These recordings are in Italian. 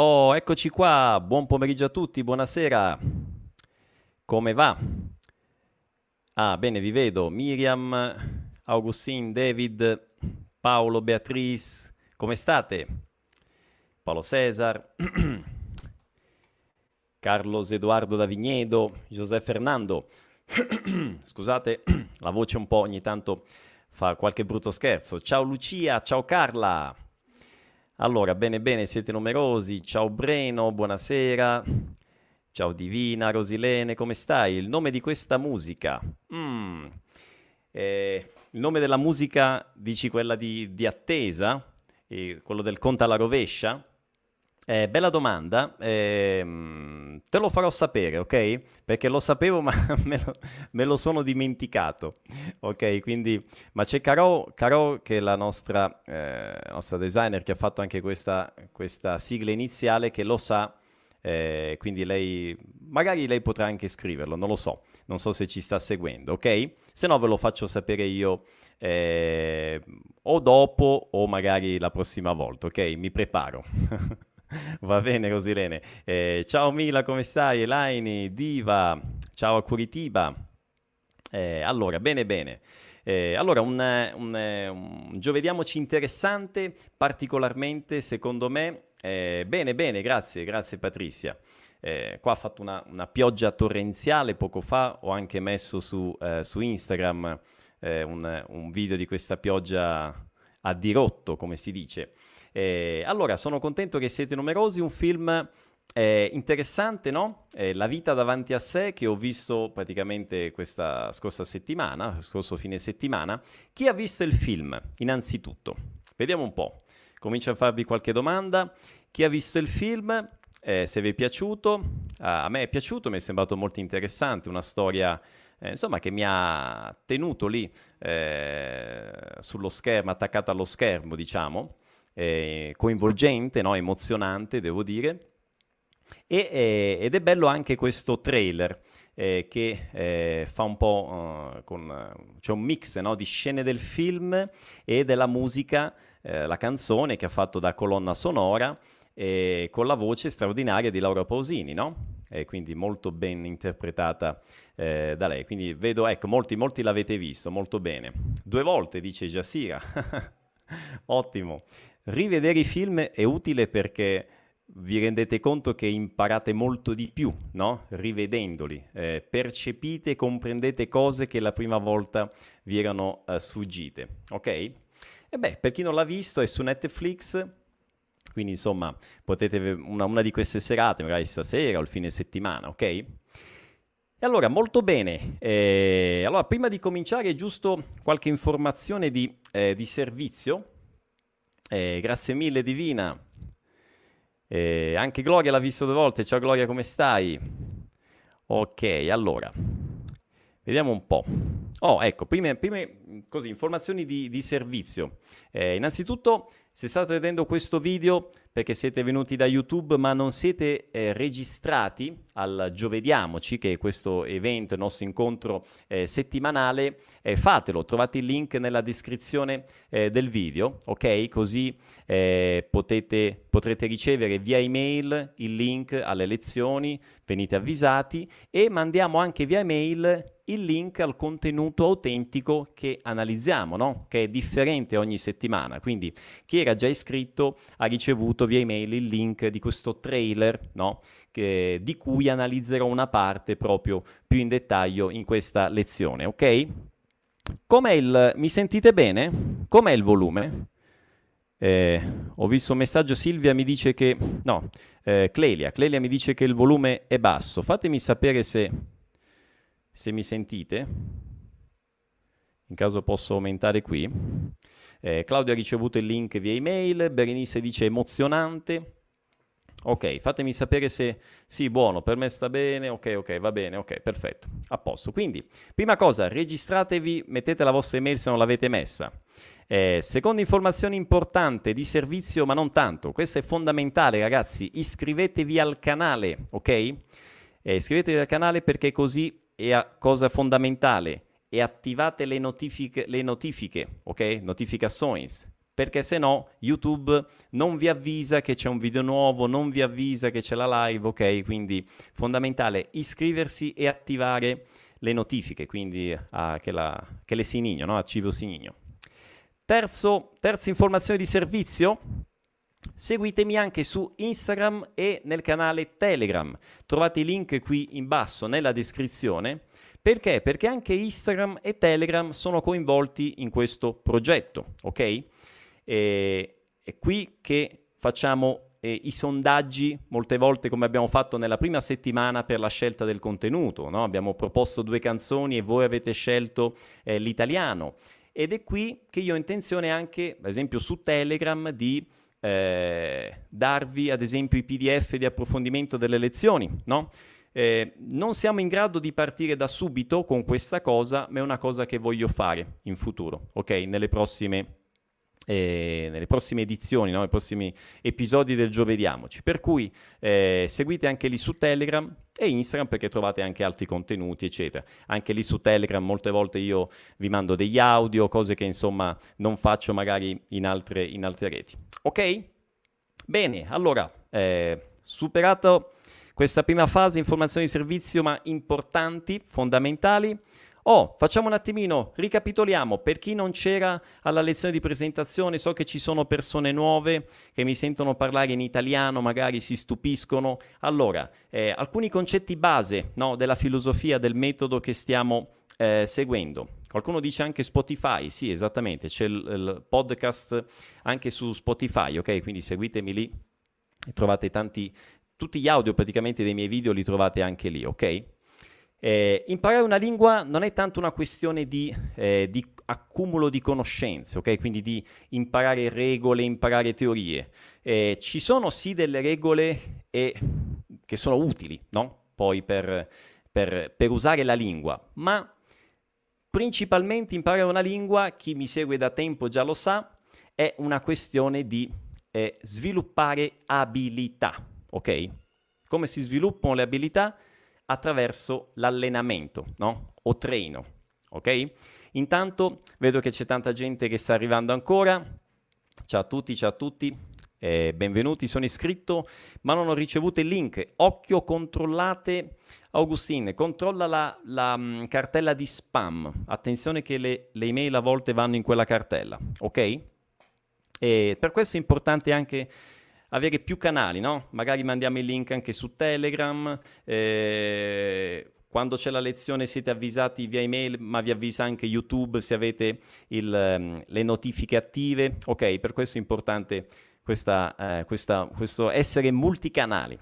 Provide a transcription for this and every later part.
Oh, eccoci qua. Buon pomeriggio a tutti, buonasera. Come va? Ah, bene, vi vedo. Miriam, Augustin, David, Paolo, Beatrice. Come state? Paolo Cesar, Carlos Edoardo da Vignedo, José Fernando. Scusate, la voce un po' ogni tanto fa qualche brutto scherzo. Ciao Lucia, ciao Carla. Allora, bene, bene, siete numerosi. Ciao Breno, buonasera. Ciao Divina, Rosilene, come stai? Il nome di questa musica? Mm. Eh, il nome della musica, dici quella di, di attesa? Eh, quello del conta alla rovescia? Eh, bella domanda, eh, te lo farò sapere, ok? Perché lo sapevo ma me lo, me lo sono dimenticato, ok? Quindi, ma c'è Caro, Caro che è la nostra, eh, nostra, designer che ha fatto anche questa, questa sigla iniziale che lo sa, eh, quindi lei, magari lei potrà anche scriverlo, non lo so, non so se ci sta seguendo, ok? Se no ve lo faccio sapere io eh, o dopo o magari la prossima volta, ok? Mi preparo. Va bene, Rosilene. Eh, ciao Mila, come stai? Elaini, Diva, ciao a Curitiba. Eh, allora, bene, bene. Eh, allora, un, un, un, giovediamoci interessante, particolarmente secondo me. Eh, bene, bene, grazie, grazie Patrizia. Eh, qua ha fatto una, una, pioggia torrenziale poco fa, ho anche messo su, eh, su Instagram un, un video di questa pioggia a dirotto, come si dice. Eh, allora, sono contento che siete numerosi, un film eh, interessante, no? Eh, La vita davanti a sé, che ho visto praticamente questa scorsa settimana, scorso fine settimana. Chi ha visto il film, innanzitutto? Vediamo un po'. Comincio a farvi qualche domanda. Chi ha visto il film? Eh, se vi è piaciuto, a me è piaciuto, mi è sembrato molto interessante, una storia eh, insomma che mi ha tenuto lì eh, sullo schermo, attaccato allo schermo, diciamo eh, coinvolgente, no? emozionante, devo dire. E, eh, ed è bello anche questo trailer eh, che eh, fa un po' uh, con... c'è un mix no? di scene del film e della musica, eh, la canzone che ha fatto da colonna sonora con la voce straordinaria di Laura Pausini, no? Quindi molto ben interpretata eh, da lei. Quindi vedo, ecco, molti, molti l'avete visto, molto bene. Due volte, dice Giasira. Ottimo. Rivedere i film è utile perché vi rendete conto che imparate molto di più, no? Rivedendoli, eh, percepite e comprendete cose che la prima volta vi erano uh, sfuggite, ok? E beh, per chi non l'ha visto è su Netflix, quindi insomma potete una, una di queste serate, magari stasera o il fine settimana, ok? E allora, molto bene. Eh, allora, prima di cominciare, giusto qualche informazione di, eh, di servizio eh, grazie mille Divina. Eh, anche Gloria l'ha visto due volte. Ciao Gloria, come stai? Ok, allora. Vediamo un po'. Oh, ecco, prime, prime così, informazioni di, di servizio. Eh, innanzitutto se state vedendo questo video perché siete venuti da YouTube ma non siete eh, registrati al Giovediamoci, che è questo evento, il nostro incontro eh, settimanale, eh, fatelo, trovate il link nella descrizione eh, del video, ok? Così eh, potete, potrete ricevere via email il link alle lezioni, venite avvisati e mandiamo anche via email il link al contenuto autentico che analizziamo, no? che è differente ogni settimana. Quindi chi era già iscritto ha ricevuto via email il link di questo trailer, no? che, di cui analizzerò una parte proprio più in dettaglio in questa lezione. Ok? Com'è il... Mi sentite bene? Com'è il volume? Eh, ho visto un messaggio, Silvia mi dice che... No, eh, Clelia. Clelia mi dice che il volume è basso. Fatemi sapere se se mi sentite, in caso posso aumentare qui. Eh, Claudio ha ricevuto il link via email, Berenice dice emozionante. Ok, fatemi sapere se sì, buono, per me sta bene, ok, ok, va bene, ok, perfetto, a posto. Quindi, prima cosa, registratevi, mettete la vostra email se non l'avete messa. Eh, seconda informazione importante di servizio, ma non tanto, questa è fondamentale ragazzi, iscrivetevi al canale, ok? Eh, iscrivetevi al canale perché così a cosa fondamentale, e attivate le notifiche, le notifiche ok? Notificações, perché se no YouTube non vi avvisa che c'è un video nuovo, non vi avvisa che c'è la live, ok? Quindi fondamentale iscriversi e attivare le notifiche, quindi a, che, la, che le Sinigno, no? Archivio Sinigno. Terzo, terza informazione di servizio, Seguitemi anche su Instagram e nel canale Telegram. Trovate i link qui in basso nella descrizione. Perché? Perché anche Instagram e Telegram sono coinvolti in questo progetto, ok? E, è qui che facciamo eh, i sondaggi, molte volte come abbiamo fatto nella prima settimana per la scelta del contenuto, no? Abbiamo proposto due canzoni e voi avete scelto eh, l'italiano. Ed è qui che io ho intenzione anche, ad esempio su Telegram, di eh, darvi ad esempio i PDF di approfondimento delle lezioni, no? Eh, non siamo in grado di partire da subito con questa cosa, ma è una cosa che voglio fare in futuro, ok? Nelle prossime, eh, nelle prossime edizioni, no? nei prossimi episodi del Giovediamoci. Per cui eh, seguite anche lì su Telegram e Instagram perché trovate anche altri contenuti, eccetera. Anche lì su Telegram molte volte io vi mando degli audio, cose che insomma non faccio magari in altre, in altre reti. Ok? Bene, allora, eh, superato questa prima fase, informazioni di servizio ma importanti, fondamentali, Oh, facciamo un attimino, ricapitoliamo, per chi non c'era alla lezione di presentazione, so che ci sono persone nuove che mi sentono parlare in italiano, magari si stupiscono. Allora, eh, alcuni concetti base no, della filosofia, del metodo che stiamo eh, seguendo. Qualcuno dice anche Spotify, sì, esattamente, c'è il, il podcast anche su Spotify, ok? Quindi seguitemi lì e trovate tanti, tutti gli audio praticamente dei miei video li trovate anche lì, ok? Eh, imparare una lingua non è tanto una questione di, eh, di, accumulo di conoscenze, ok? Quindi di imparare regole, imparare teorie. Eh, ci sono sì delle regole e, che sono utili, no? Poi per, per, per usare la lingua, ma principalmente imparare una lingua, chi mi segue da tempo già lo sa, è una questione di eh, sviluppare abilità, ok? Come si sviluppano le abilità? attraverso l'allenamento, no? O traino, ok? Intanto vedo che c'è tanta gente che sta arrivando ancora. Ciao a tutti, ciao a tutti. Eh, benvenuti, sono iscritto ma non ho ricevuto il link. Occhio, controllate, Augustine, controlla la, la um, cartella di spam. Attenzione che le, le, email a volte vanno in quella cartella, ok? E per questo è importante anche avere più canali, no? Magari mandiamo il link anche su Telegram, eh, quando c'è la lezione siete avvisati via email, ma vi avvisa anche YouTube se avete il, um, le notifiche attive. Ok, per questo è importante questa, eh, questa, questo essere multicanali.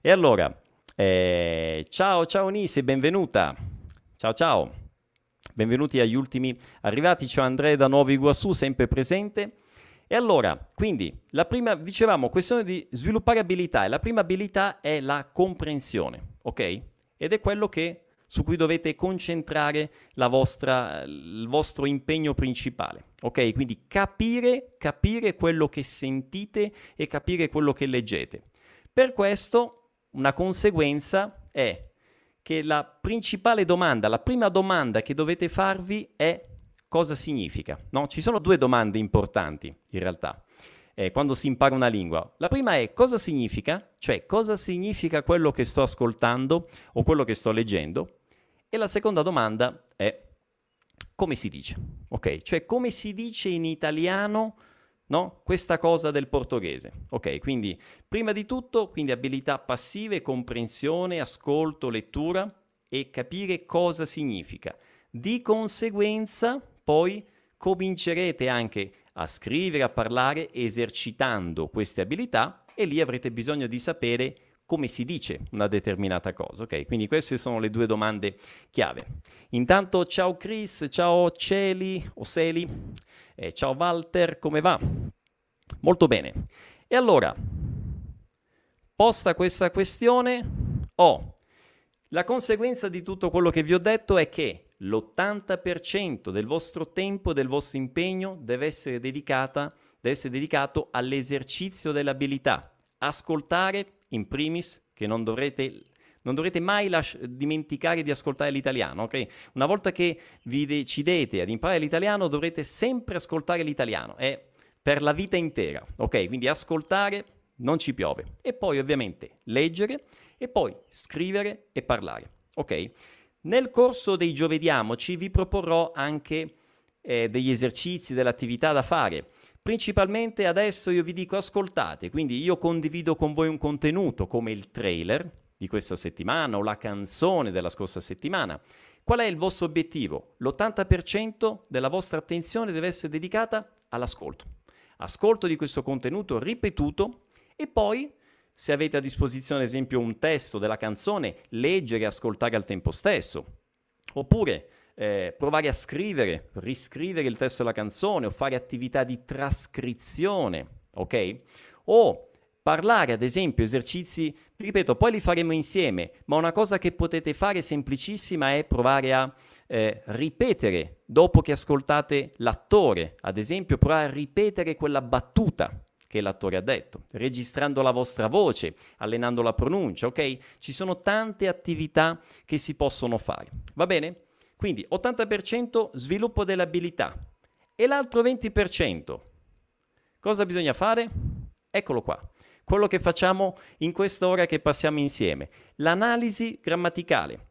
e allora, eh, ciao, ciao Nise, benvenuta. Ciao, ciao. Benvenuti agli ultimi arrivati. Ciao Andrea da Nuovo Iguasu, sempre presente. E allora, quindi, la prima, dicevamo, questione di sviluppare abilità, e la prima abilità è la comprensione, ok? Ed è quello che, su cui dovete concentrare vostra, il vostro impegno principale, ok? Quindi capire, capire quello che sentite e capire quello che leggete. Per questo, una conseguenza è che la principale domanda, la prima domanda che dovete farvi è cosa significa? No? Ci sono due domande importanti in realtà eh, quando si impara una lingua. La prima è cosa significa, cioè cosa significa quello che sto ascoltando o quello che sto leggendo. E la seconda domanda è come si dice, ok? Cioè come si dice in italiano no? questa cosa del portoghese. Ok, quindi prima di tutto, quindi abilità passive, comprensione, ascolto, lettura e capire cosa significa. Di conseguenza, poi comincerete anche a scrivere, a parlare esercitando queste abilità e lì avrete bisogno di sapere come si dice una determinata cosa. Ok, quindi queste sono le due domande chiave. Intanto ciao Chris, ciao Celi o Seli, eh, ciao Walter, come va? Molto bene. E allora, posta questa questione, ho oh, la conseguenza di tutto quello che vi ho detto è che l'80% del vostro tempo, del vostro impegno deve essere, dedicata, deve essere dedicato all'esercizio dell'abilità. Ascoltare in primis, che non dovrete, Non dovrete mai lasci- dimenticare di ascoltare l'italiano, ok? Una volta che vi decidete ad imparare l'italiano, dovrete sempre ascoltare l'italiano. È per la vita intera, ok? Quindi ascoltare non ci piove. E poi ovviamente leggere e poi scrivere e parlare, ok? Nel corso dei giovediamoci vi proporrò anche eh, degli esercizi, delle attività da fare. Principalmente adesso io vi dico ascoltate, quindi io condivido con voi un contenuto come il trailer di questa settimana o la canzone della scorsa settimana. Qual è il vostro obiettivo? L'80% della vostra attenzione deve essere dedicata all'ascolto. Ascolto di questo contenuto ripetuto e poi se avete a disposizione ad esempio un testo della canzone, leggere e ascoltare al tempo stesso. Oppure eh, provare a scrivere, riscrivere il testo della canzone o fare attività di trascrizione, ok? O parlare, ad esempio, esercizi, ripeto, poi li faremo insieme, ma una cosa che potete fare semplicissima è provare a eh, ripetere, dopo che ascoltate l'attore, ad esempio, provare a ripetere quella battuta che l'attore ha detto, registrando la vostra voce, allenando la pronuncia, ok? Ci sono tante attività che si possono fare, va bene? Quindi 80% sviluppo delle abilità e l'altro 20% cosa bisogna fare? Eccolo qua, quello che facciamo in quest'ora che passiamo insieme, l'analisi grammaticale.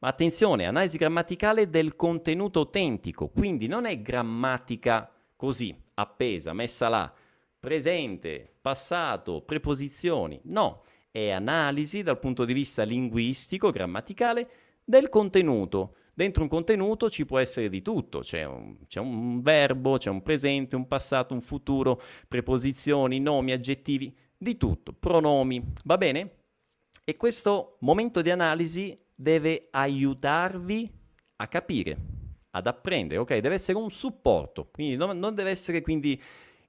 Ma attenzione, analisi grammaticale del contenuto autentico, quindi non è grammatica così, appesa, messa là, presente, passato, preposizioni, no, è analisi dal punto di vista linguistico, grammaticale del contenuto Dentro un contenuto ci può essere di tutto, c'è un, c'è un verbo, c'è un presente, un passato, un futuro, preposizioni, nomi, aggettivi, di tutto, pronomi, va bene? E questo momento di analisi deve aiutarvi a capire, ad apprendere, ok? Deve essere un supporto, quindi non, non deve essere quindi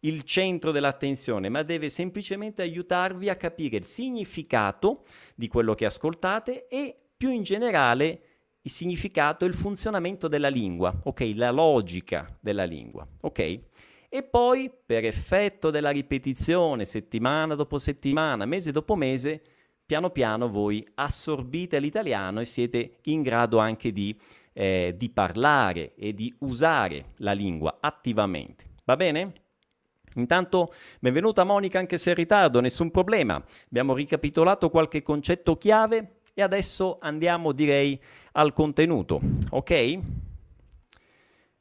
il centro dell'attenzione, ma deve semplicemente aiutarvi a capire il significato di quello che ascoltate e più in generale il significato e il funzionamento della lingua, ok? La logica della lingua, ok? E poi, per effetto della ripetizione, settimana dopo settimana, mese dopo mese, piano piano voi assorbite l'italiano e siete in grado anche di, eh, di parlare e di usare la lingua attivamente. Va bene? Intanto, benvenuta Monica, anche se in ritardo, nessun problema. Abbiamo ricapitolato qualche concetto chiave e adesso andiamo, direi, al contenuto, ok?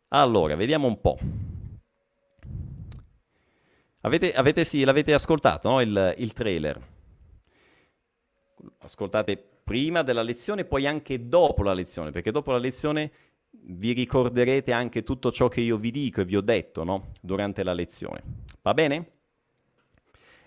Allora, vediamo un po'. Avete, avete sì, l'avete ascoltato, no? il, il trailer. Ascoltate prima della lezione poi anche dopo la lezione, perché dopo la lezione vi ricorderete anche tutto ciò che io vi dico e vi ho detto no? durante la lezione. Va bene?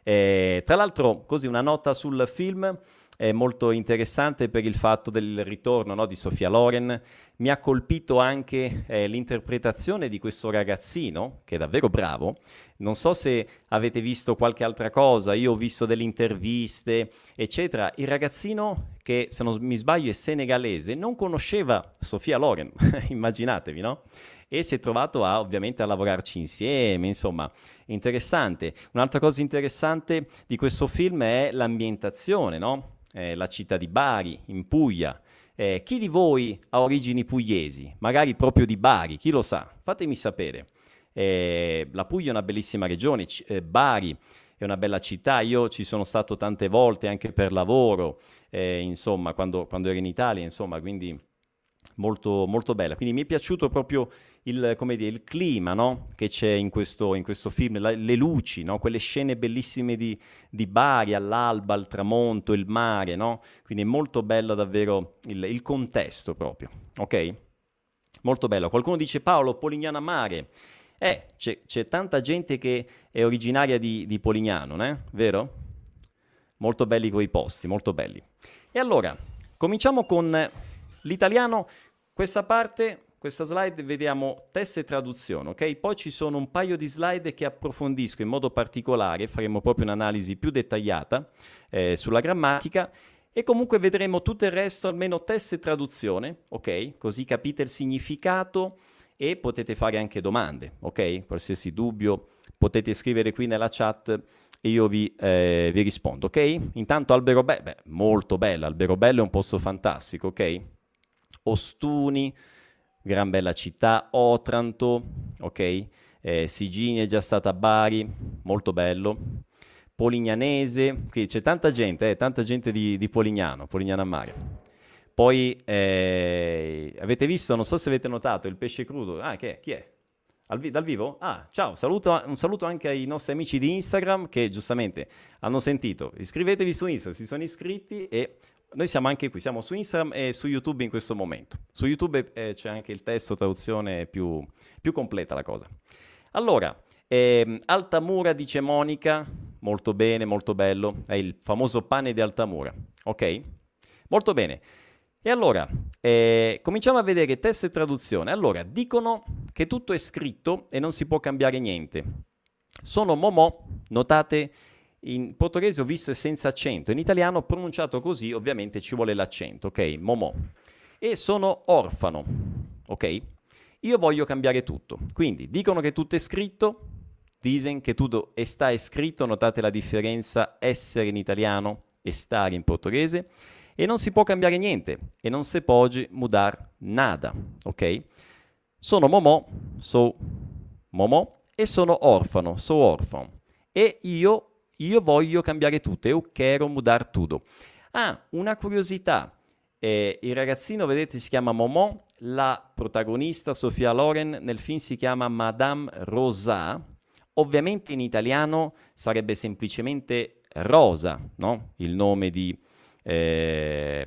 Eh, tra l'altro, così una nota sul film è molto interessante per il fatto del ritorno no, di Sofia Loren. Mi ha colpito anche eh, l'interpretazione di questo ragazzino, che è davvero bravo. Non so se avete visto qualche altra cosa, io ho visto delle interviste, eccetera. Il ragazzino, che se non mi sbaglio è senegalese, non conosceva Sofia Loren, immaginatevi, no? e si è trovato a, ovviamente a lavorarci insieme, insomma, interessante. Un'altra cosa interessante di questo film è l'ambientazione, no? Eh, la città di Bari, in Puglia. Eh, chi di voi ha origini pugliesi? Magari proprio di Bari, chi lo sa? Fatemi sapere. Eh, la Puglia è una bellissima regione, C- eh, Bari è una bella città, io ci sono stato tante volte anche per lavoro, eh, insomma, quando, quando, ero in Italia, insomma, quindi molto, molto bella. Quindi mi è piaciuto proprio il, dire, il clima no? che c'è in questo, in questo film, la, le luci, no? quelle scene bellissime di, di, Bari all'alba, al tramonto, il mare, no? quindi è molto bello davvero il, il, contesto proprio, ok? Molto bello. Qualcuno dice Paolo, Polignano a mare. Eh, c'è, c'è, tanta gente che è originaria di, di Polignano, eh? vero? Molto belli quei posti, molto belli. E allora, cominciamo con l'italiano. Questa parte questa slide vediamo testo e traduzione, ok? Poi ci sono un paio di slide che approfondisco in modo particolare, faremo proprio un'analisi più dettagliata eh, sulla grammatica e comunque vedremo tutto il resto, almeno testo e traduzione, ok? Così capite il significato e potete fare anche domande, ok? Qualsiasi dubbio potete scrivere qui nella chat e io vi, eh, vi rispondo, ok? Intanto Albero Bello, beh, molto bello, Albero Bello è un posto fantastico, ok? Ostuni, gran bella città, Otranto, ok? Eh, Sigini è già stata a Bari, molto bello. Polignanese, qui c'è tanta gente, eh, tanta gente di, di Polignano, Polignano a mare. Poi eh, avete visto, non so se avete notato, il pesce crudo. Ah, che? Chi è? Vi- dal vivo? Ah, ciao, saluto, un saluto anche ai nostri amici di Instagram che giustamente hanno sentito. Iscrivetevi su Instagram, si sono iscritti e noi siamo anche qui, siamo su Instagram e su YouTube in questo momento. Su YouTube eh, c'è anche il testo, traduzione più, più completa la cosa. Allora, ehm, Altamura dice Monica, molto bene, molto bello, è il famoso pane di Altamura, ok? Molto bene. E allora, eh, cominciamo a vedere testo e traduzione. Allora, dicono che tutto è scritto e non si può cambiare niente. Sono momò, notate, in portoghese ho visto è senza accento, in italiano pronunciato così ovviamente ci vuole l'accento, ok? Momò. E sono orfano, ok? Io voglio cambiare tutto. Quindi dicono che tutto è scritto, dicono che tutto sta scritto, notate la differenza essere in italiano e stare in portoghese e non si può cambiare niente e non si può mudar nada, ok? Sono Momò, so Momò e sono orfano, so orfano e io, io voglio cambiare tutto, eu quero mudar tutto. Ah, una curiosità, eh, il ragazzino, vedete, si chiama Momò, la protagonista Sofia Loren nel film si chiama Madame Rosa, ovviamente in italiano sarebbe semplicemente Rosa, no? Il nome di eh,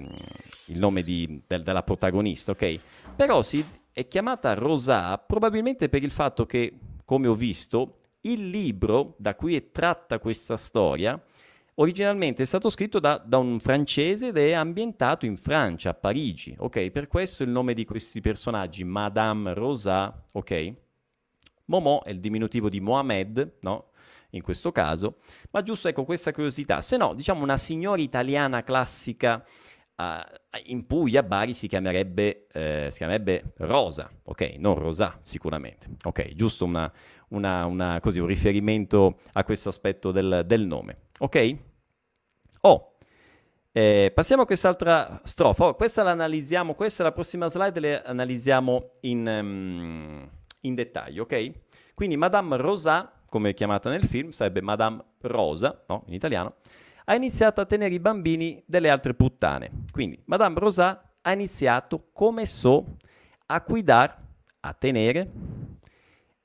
il nome di, del, della protagonista, ok? Però si è chiamata Rosa probabilmente per il fatto che, come ho visto, il libro da cui è tratta questa storia originalmente è stato scritto da, da, un francese ed è ambientato in Francia, a Parigi, ok? Per questo il nome di questi personaggi, Madame Rosa, ok? Momo è il diminutivo di Mohamed, no? in questo caso, ma giusto ecco questa curiosità, se no diciamo una signora italiana classica uh, in Puglia Bari si chiamerebbe, eh, si chiamerebbe Rosa, ok, non Rosa sicuramente, ok, giusto una, una, una, così, un riferimento a questo aspetto del, del nome, ok? Oh, eh, passiamo a quest'altra strofa. Oh, questa la analizziamo, questa è la prossima slide, le analizziamo in, um, in dettaglio, ok? Quindi Madame Rosa come è chiamata nel film, sarebbe Madame Rosa, no, in italiano, ha iniziato a tenere i bambini delle altre puttane. Quindi Madame Rosa ha iniziato, come so, a cuidar, a tenere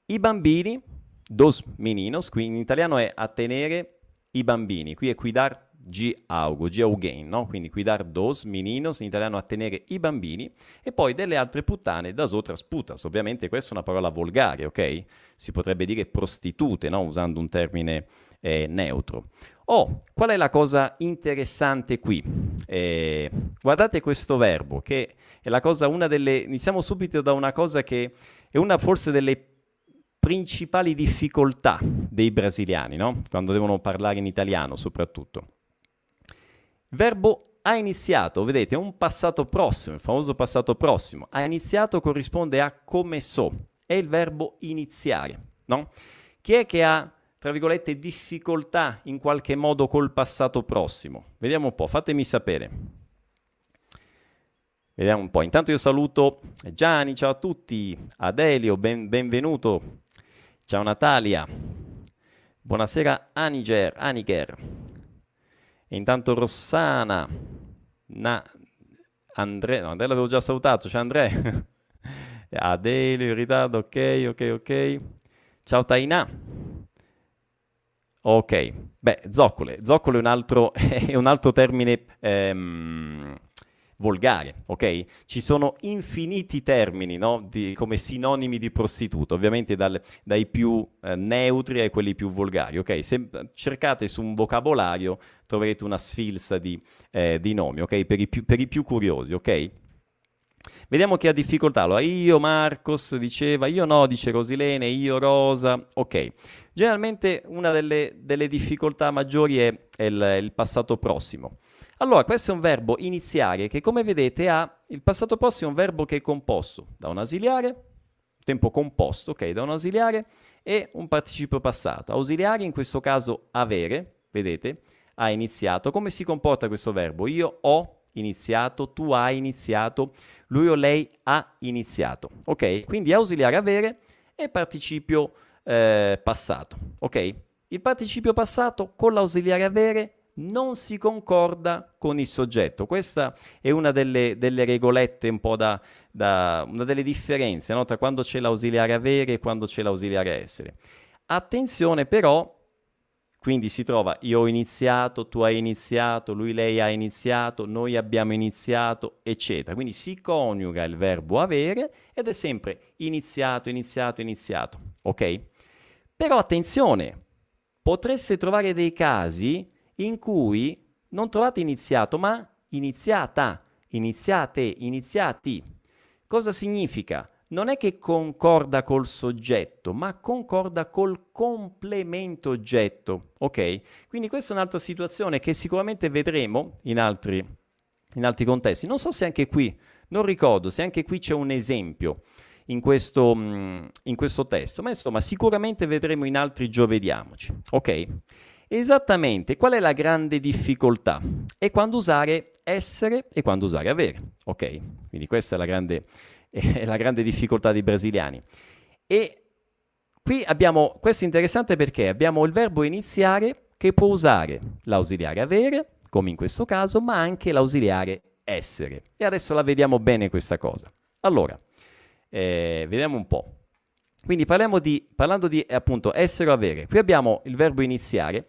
i bambini, dos meninos, qui in italiano è a tenere i bambini, qui è cuidar G augo, G augain, no? Quindi cuidar dos meninos, in italiano a tenere i bambini, e poi delle altre puttane das otras putas. Ovviamente questa è una parola volgare, ok? Si potrebbe dire prostitute, no? Usando un termine eh, neutro. Oh, qual è la cosa interessante qui? Eh, guardate questo verbo, che è la cosa, una delle... Iniziamo subito da una cosa che è una forse delle principali difficoltà dei brasiliani, no? Quando devono parlare in italiano soprattutto. Verbo ha iniziato, vedete, un passato prossimo, il famoso passato prossimo. Ha iniziato corrisponde a come so, è il verbo iniziare, no? Chi è che ha, tra virgolette, difficoltà in qualche modo col passato prossimo? Vediamo un po', fatemi sapere. Vediamo un po'. Intanto io saluto Gianni, ciao a tutti, Adelio, ben, benvenuto. Ciao Natalia. Buonasera Aniger, Aniger. E intanto Rossana, Na, Andrea, no, Andrea l'avevo già salutato, c'è Andrea. Adelio, in ritardo, ok, ok, ok. Ciao Tainà. Ok, beh, zoccole. Zoccole è un altro, è un altro termine ehm, volgare, ok? Ci sono infiniti termini, no? Di, come sinonimi di prostituto, ovviamente dal, dai più eh, neutri ai quelli più volgari, ok? Se cercate su un vocabolario troverete una sfilza di, eh, di nomi, ok? Per i, più, per i più curiosi, ok? Vediamo chi ha difficoltà. Allora, io Marcos diceva, io no, dice Rosilene, io Rosa, ok. Generalmente una delle, delle difficoltà maggiori è, il, il passato prossimo. Allora, questo è un verbo iniziare che come vedete ha il passato prossimo, un verbo che è composto da un ausiliare, tempo composto, ok, da un ausiliare e un participio passato. Ausiliare in questo caso avere, vedete, ha iniziato. Come si comporta questo verbo? Io ho iniziato, tu hai iniziato, lui o lei ha iniziato. Ok? Quindi ausiliare avere e participio eh, passato. Ok? Il participio passato con l'ausiliare avere non si concorda con il soggetto. Questa è una delle, delle regolette, un po' da, da, una delle differenze no? tra quando c'è l'ausiliare avere e quando c'è l'ausiliare essere. Attenzione però, quindi si trova io ho iniziato, tu hai iniziato, lui, lei ha iniziato, noi abbiamo iniziato, eccetera. Quindi si coniuga il verbo avere ed è sempre iniziato, iniziato, iniziato. Ok? Però attenzione, potreste trovare dei casi in cui non trovate iniziato, ma iniziata, iniziate, iniziati. Cosa significa? Non è che concorda col soggetto, ma concorda col complemento oggetto, ok? Quindi questa è un'altra situazione che sicuramente vedremo in altri, in altri contesti. Non so se anche qui, non ricordo se anche qui c'è un esempio in questo, mm, in questo testo, ma insomma sicuramente vedremo in altri giovediamoci, ok? Esattamente, qual è la grande difficoltà? È quando usare essere e quando usare avere, ok? Quindi questa è la grande, è la grande difficoltà dei brasiliani. E qui abbiamo, questo è interessante perché abbiamo il verbo iniziare che può usare l'ausiliare avere, come in questo caso, ma anche l'ausiliare essere. E adesso la vediamo bene questa cosa. Allora, eh, vediamo un po'. Quindi parliamo di, parlando di appunto essere o avere, qui abbiamo il verbo iniziare.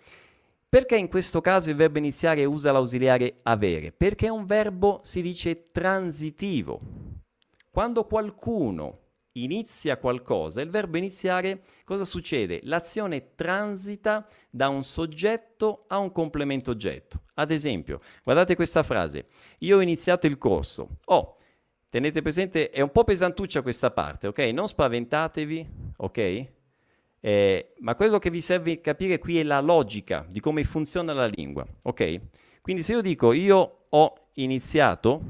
Perché in questo caso il verbo iniziare usa l'ausiliare avere? Perché è un verbo, si dice, transitivo. Quando qualcuno inizia qualcosa, il verbo iniziare, cosa succede? L'azione transita da un soggetto a un complemento oggetto. Ad esempio, guardate questa frase, io ho iniziato il corso. Oh, Tenete presente, è un po' pesantuccia questa parte, ok? Non spaventatevi, ok? Eh, ma quello che vi serve capire qui è la logica di come funziona la lingua, ok? Quindi se io dico io ho iniziato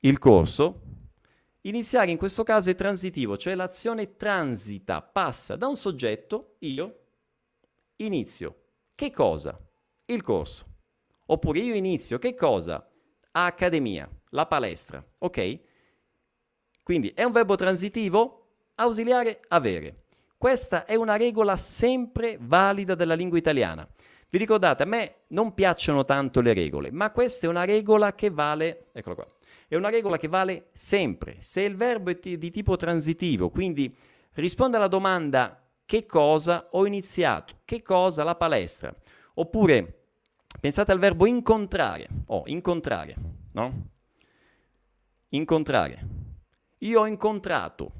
il corso, iniziare in questo caso è transitivo, cioè l'azione transita, passa da un soggetto, io, inizio. Che cosa? Il corso. Oppure io inizio, che cosa? Accademia la palestra, ok? Quindi è un verbo transitivo, ausiliare avere. Questa è una regola sempre valida della lingua italiana. Vi ricordate, a me non piacciono tanto le regole, ma questa è una regola che vale, eccolo qua, è una regola che vale sempre. Se il verbo è t- di tipo transitivo, quindi risponde alla domanda che cosa ho iniziato, che cosa la palestra, oppure pensate al verbo incontrare, oh, incontrare, no? Incontrare. Io ho incontrato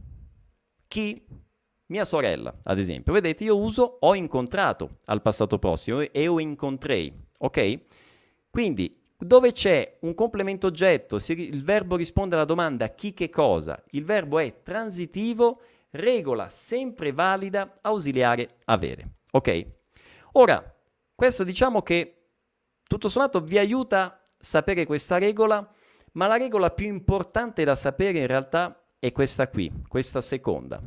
chi? Mia sorella, ad esempio. Vedete, io uso ho incontrato al passato prossimo e o incontrei, ok? Quindi, dove c'è un complemento oggetto, il verbo risponde alla domanda chi che cosa, il verbo è transitivo, regola sempre valida, ausiliare avere, ok? Ora, questo diciamo che tutto sommato vi aiuta sapere questa regola ma la regola più importante da sapere in realtà è questa qui, questa seconda.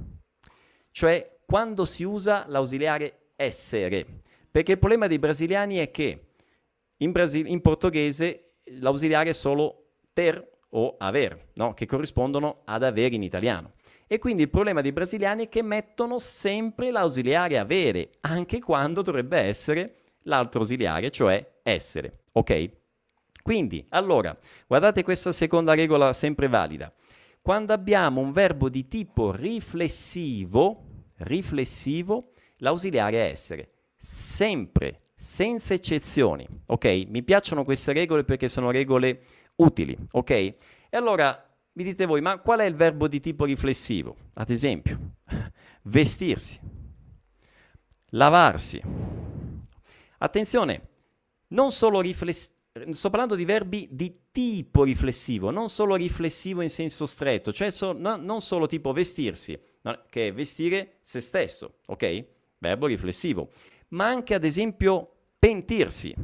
Cioè quando si usa l'ausiliare essere. Perché il problema dei brasiliani è che in, Brasi- in portoghese l'ausiliare è solo ter o aver, no? che corrispondono ad avere in italiano. E quindi il problema dei brasiliani è che mettono sempre l'ausiliare avere, anche quando dovrebbe essere l'altro ausiliare, cioè essere. Ok? Quindi, allora, guardate questa seconda regola sempre valida. Quando abbiamo un verbo di tipo riflessivo, riflessivo, l'ausiliare è essere. Sempre, senza eccezioni. Ok? Mi piacciono queste regole perché sono regole utili. Ok? E allora mi dite voi, ma qual è il verbo di tipo riflessivo? Ad esempio, vestirsi, lavarsi. Attenzione, non solo riflessivo sto parlando di verbi di tipo riflessivo, non solo riflessivo in senso stretto, cioè so, no, non solo tipo vestirsi, no, che è vestire se stesso, ok? Verbo riflessivo, ma anche ad esempio pentirsi.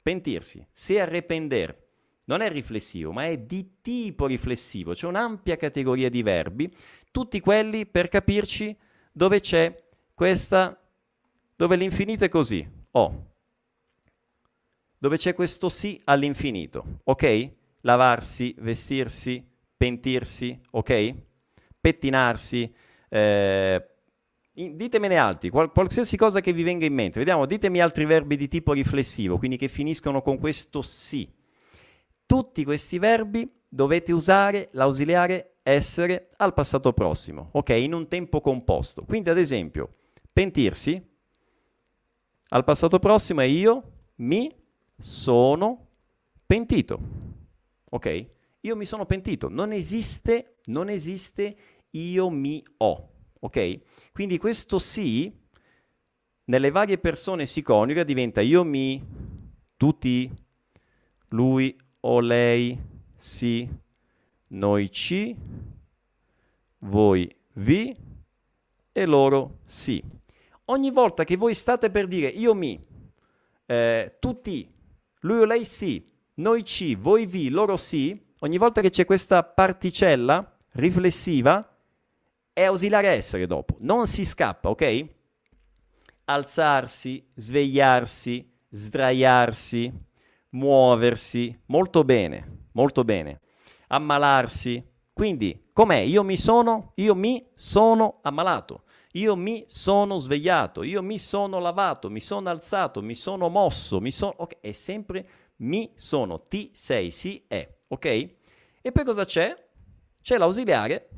Pentirsi, se arrepender, non è riflessivo, ma è di tipo riflessivo, c'è un'ampia categoria di verbi, tutti quelli per capirci dove c'è questa, dove l'infinito è così, O, dove c'è questo sì all'infinito, ok? Lavarsi, vestirsi, pentirsi, ok? Pettinarsi, eh, ditemene altri, qual- qualsiasi cosa che vi venga in mente. Vediamo, ditemi altri verbi di tipo riflessivo, quindi che finiscono con questo sì. Tutti questi verbi dovete usare l'ausiliare essere al passato prossimo, ok? In un tempo composto. Quindi, ad esempio, pentirsi al passato prossimo è io mi sono pentito, ok? Io mi sono pentito. Non esiste, non esiste io mi ho, ok? Quindi questo sì nelle varie persone si coniuga, diventa io mi, tu ti, lui o lei si, noi ci, voi vi e loro sì. Ogni volta che voi state per dire io mi, eh, tu lui o lei sì, noi ci, voi vi, loro sì, ogni volta che c'è questa particella riflessiva è ausiliare essere dopo, non si scappa, ok? Alzarsi, svegliarsi, sdraiarsi, muoversi, molto bene, molto bene. Ammalarsi, quindi com'è? Io mi sono, io mi sono ammalato, io mi sono svegliato, io mi sono lavato, mi sono alzato, mi sono mosso, mi sono... Ok, è sempre mi sono, ti sei, si è, ok? E poi cosa c'è? C'è l'ausiliare,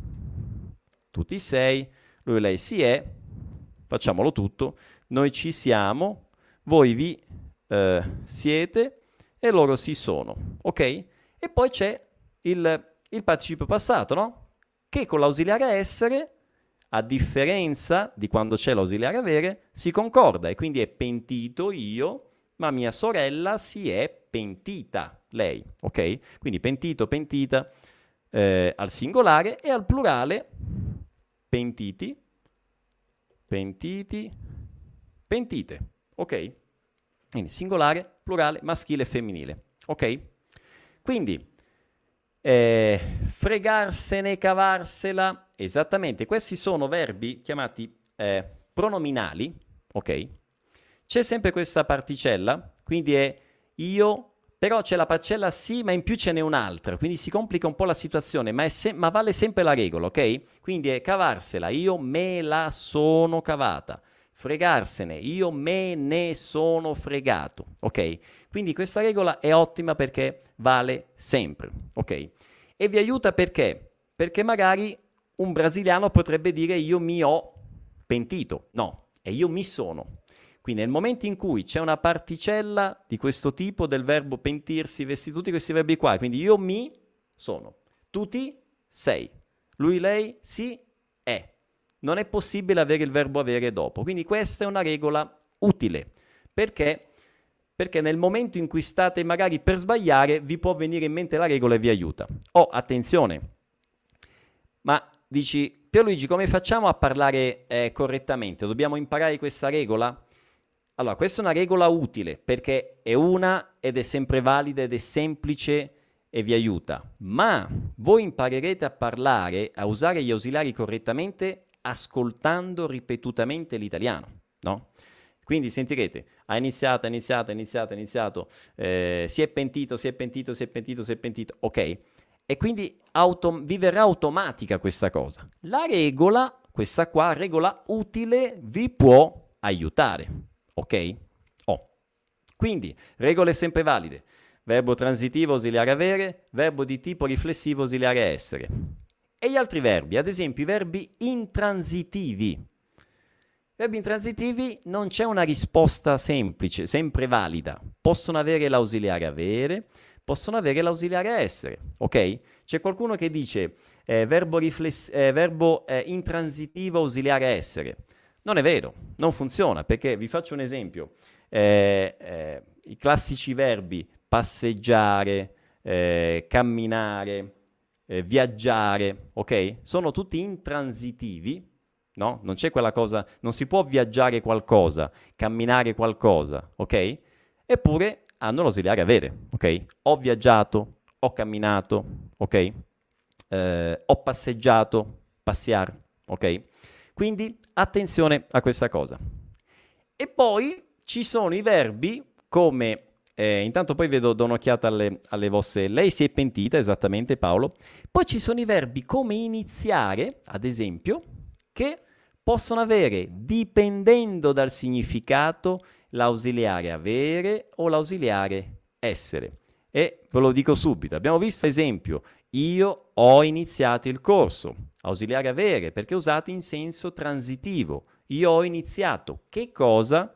tu ti sei, lui lei si è, facciamolo tutto, noi ci siamo, voi vi eh, siete e loro si sono, ok? E poi c'è il, il participio passato, no? Che con l'ausiliare essere, a differenza di quando c'è l'ausiliare avere, si concorda e quindi è pentito io, ma mia sorella si è pentita, lei, ok? Quindi pentito, pentita eh, al singolare e al plurale pentiti, pentiti, pentite, ok? Quindi singolare, plurale, maschile e femminile, ok? Quindi eh, fregarsene, cavarsela, esattamente, questi sono verbi chiamati eh, pronominali, ok? C'è sempre questa particella, quindi è io, però c'è la parcella sì, ma in più ce n'è un'altra, quindi si complica un po' la situazione, ma, se- ma vale sempre la regola, ok? Quindi è cavarsela, io me la sono cavata fregarsene, io me ne sono fregato, ok? Quindi questa regola è ottima perché vale sempre, ok? E vi aiuta perché? Perché magari un brasiliano potrebbe dire io mi ho pentito, no, è io mi sono. Quindi nel momento in cui c'è una particella di questo tipo del verbo pentirsi, vesti tutti questi verbi qua, quindi io mi sono, tu ti sei, lui, lei, si, è non è possibile avere il verbo avere dopo. Quindi questa è una regola utile. Perché? Perché nel momento in cui state magari per sbagliare, vi può venire in mente la regola e vi aiuta. Oh, attenzione, ma dici, Pierluigi, come facciamo a parlare eh, correttamente? Dobbiamo imparare questa regola? Allora, questa è una regola utile perché è una ed è sempre valida ed è semplice e vi aiuta, ma voi imparerete a parlare, a usare gli ausiliari correttamente ascoltando ripetutamente l'italiano, no? Quindi sentirete, ha iniziato, ha iniziato, ha iniziato, ha iniziato, eh, si è pentito, si è pentito, si è pentito, si è pentito, ok? E quindi autom- vi verrà automatica questa cosa. La regola, questa qua, regola utile, vi può aiutare, ok? Oh. Quindi, regole sempre valide. Verbo transitivo ausiliare avere, verbo di tipo riflessivo ausiliare essere. E gli altri verbi, ad esempio i verbi intransitivi. Verbi intransitivi non c'è una risposta semplice, sempre valida. Possono avere l'ausiliare avere, possono avere l'ausiliare essere, ok? C'è qualcuno che dice eh, verbo, rifless- eh, verbo eh, intransitivo ausiliare essere. Non è vero, non funziona, perché vi faccio un esempio. Eh, eh, I classici verbi passeggiare, eh, camminare, viaggiare, ok? Sono tutti intransitivi, no? Non c'è quella cosa, non si può viaggiare qualcosa, camminare qualcosa, ok? Eppure hanno l'ausiliare avere, ok? Ho viaggiato, ho camminato, ok? Eh, ho passeggiato, passear, ok? Quindi attenzione a questa cosa. E poi ci sono i verbi come eh, intanto poi vedo, do un'occhiata alle, alle vostre... Lei si è pentita, esattamente Paolo. Poi ci sono i verbi come iniziare, ad esempio, che possono avere, dipendendo dal significato, l'ausiliare avere o l'ausiliare essere. E ve lo dico subito, abbiamo visto esempio, io ho iniziato il corso, ausiliare avere, perché è usato in senso transitivo. Io ho iniziato che cosa?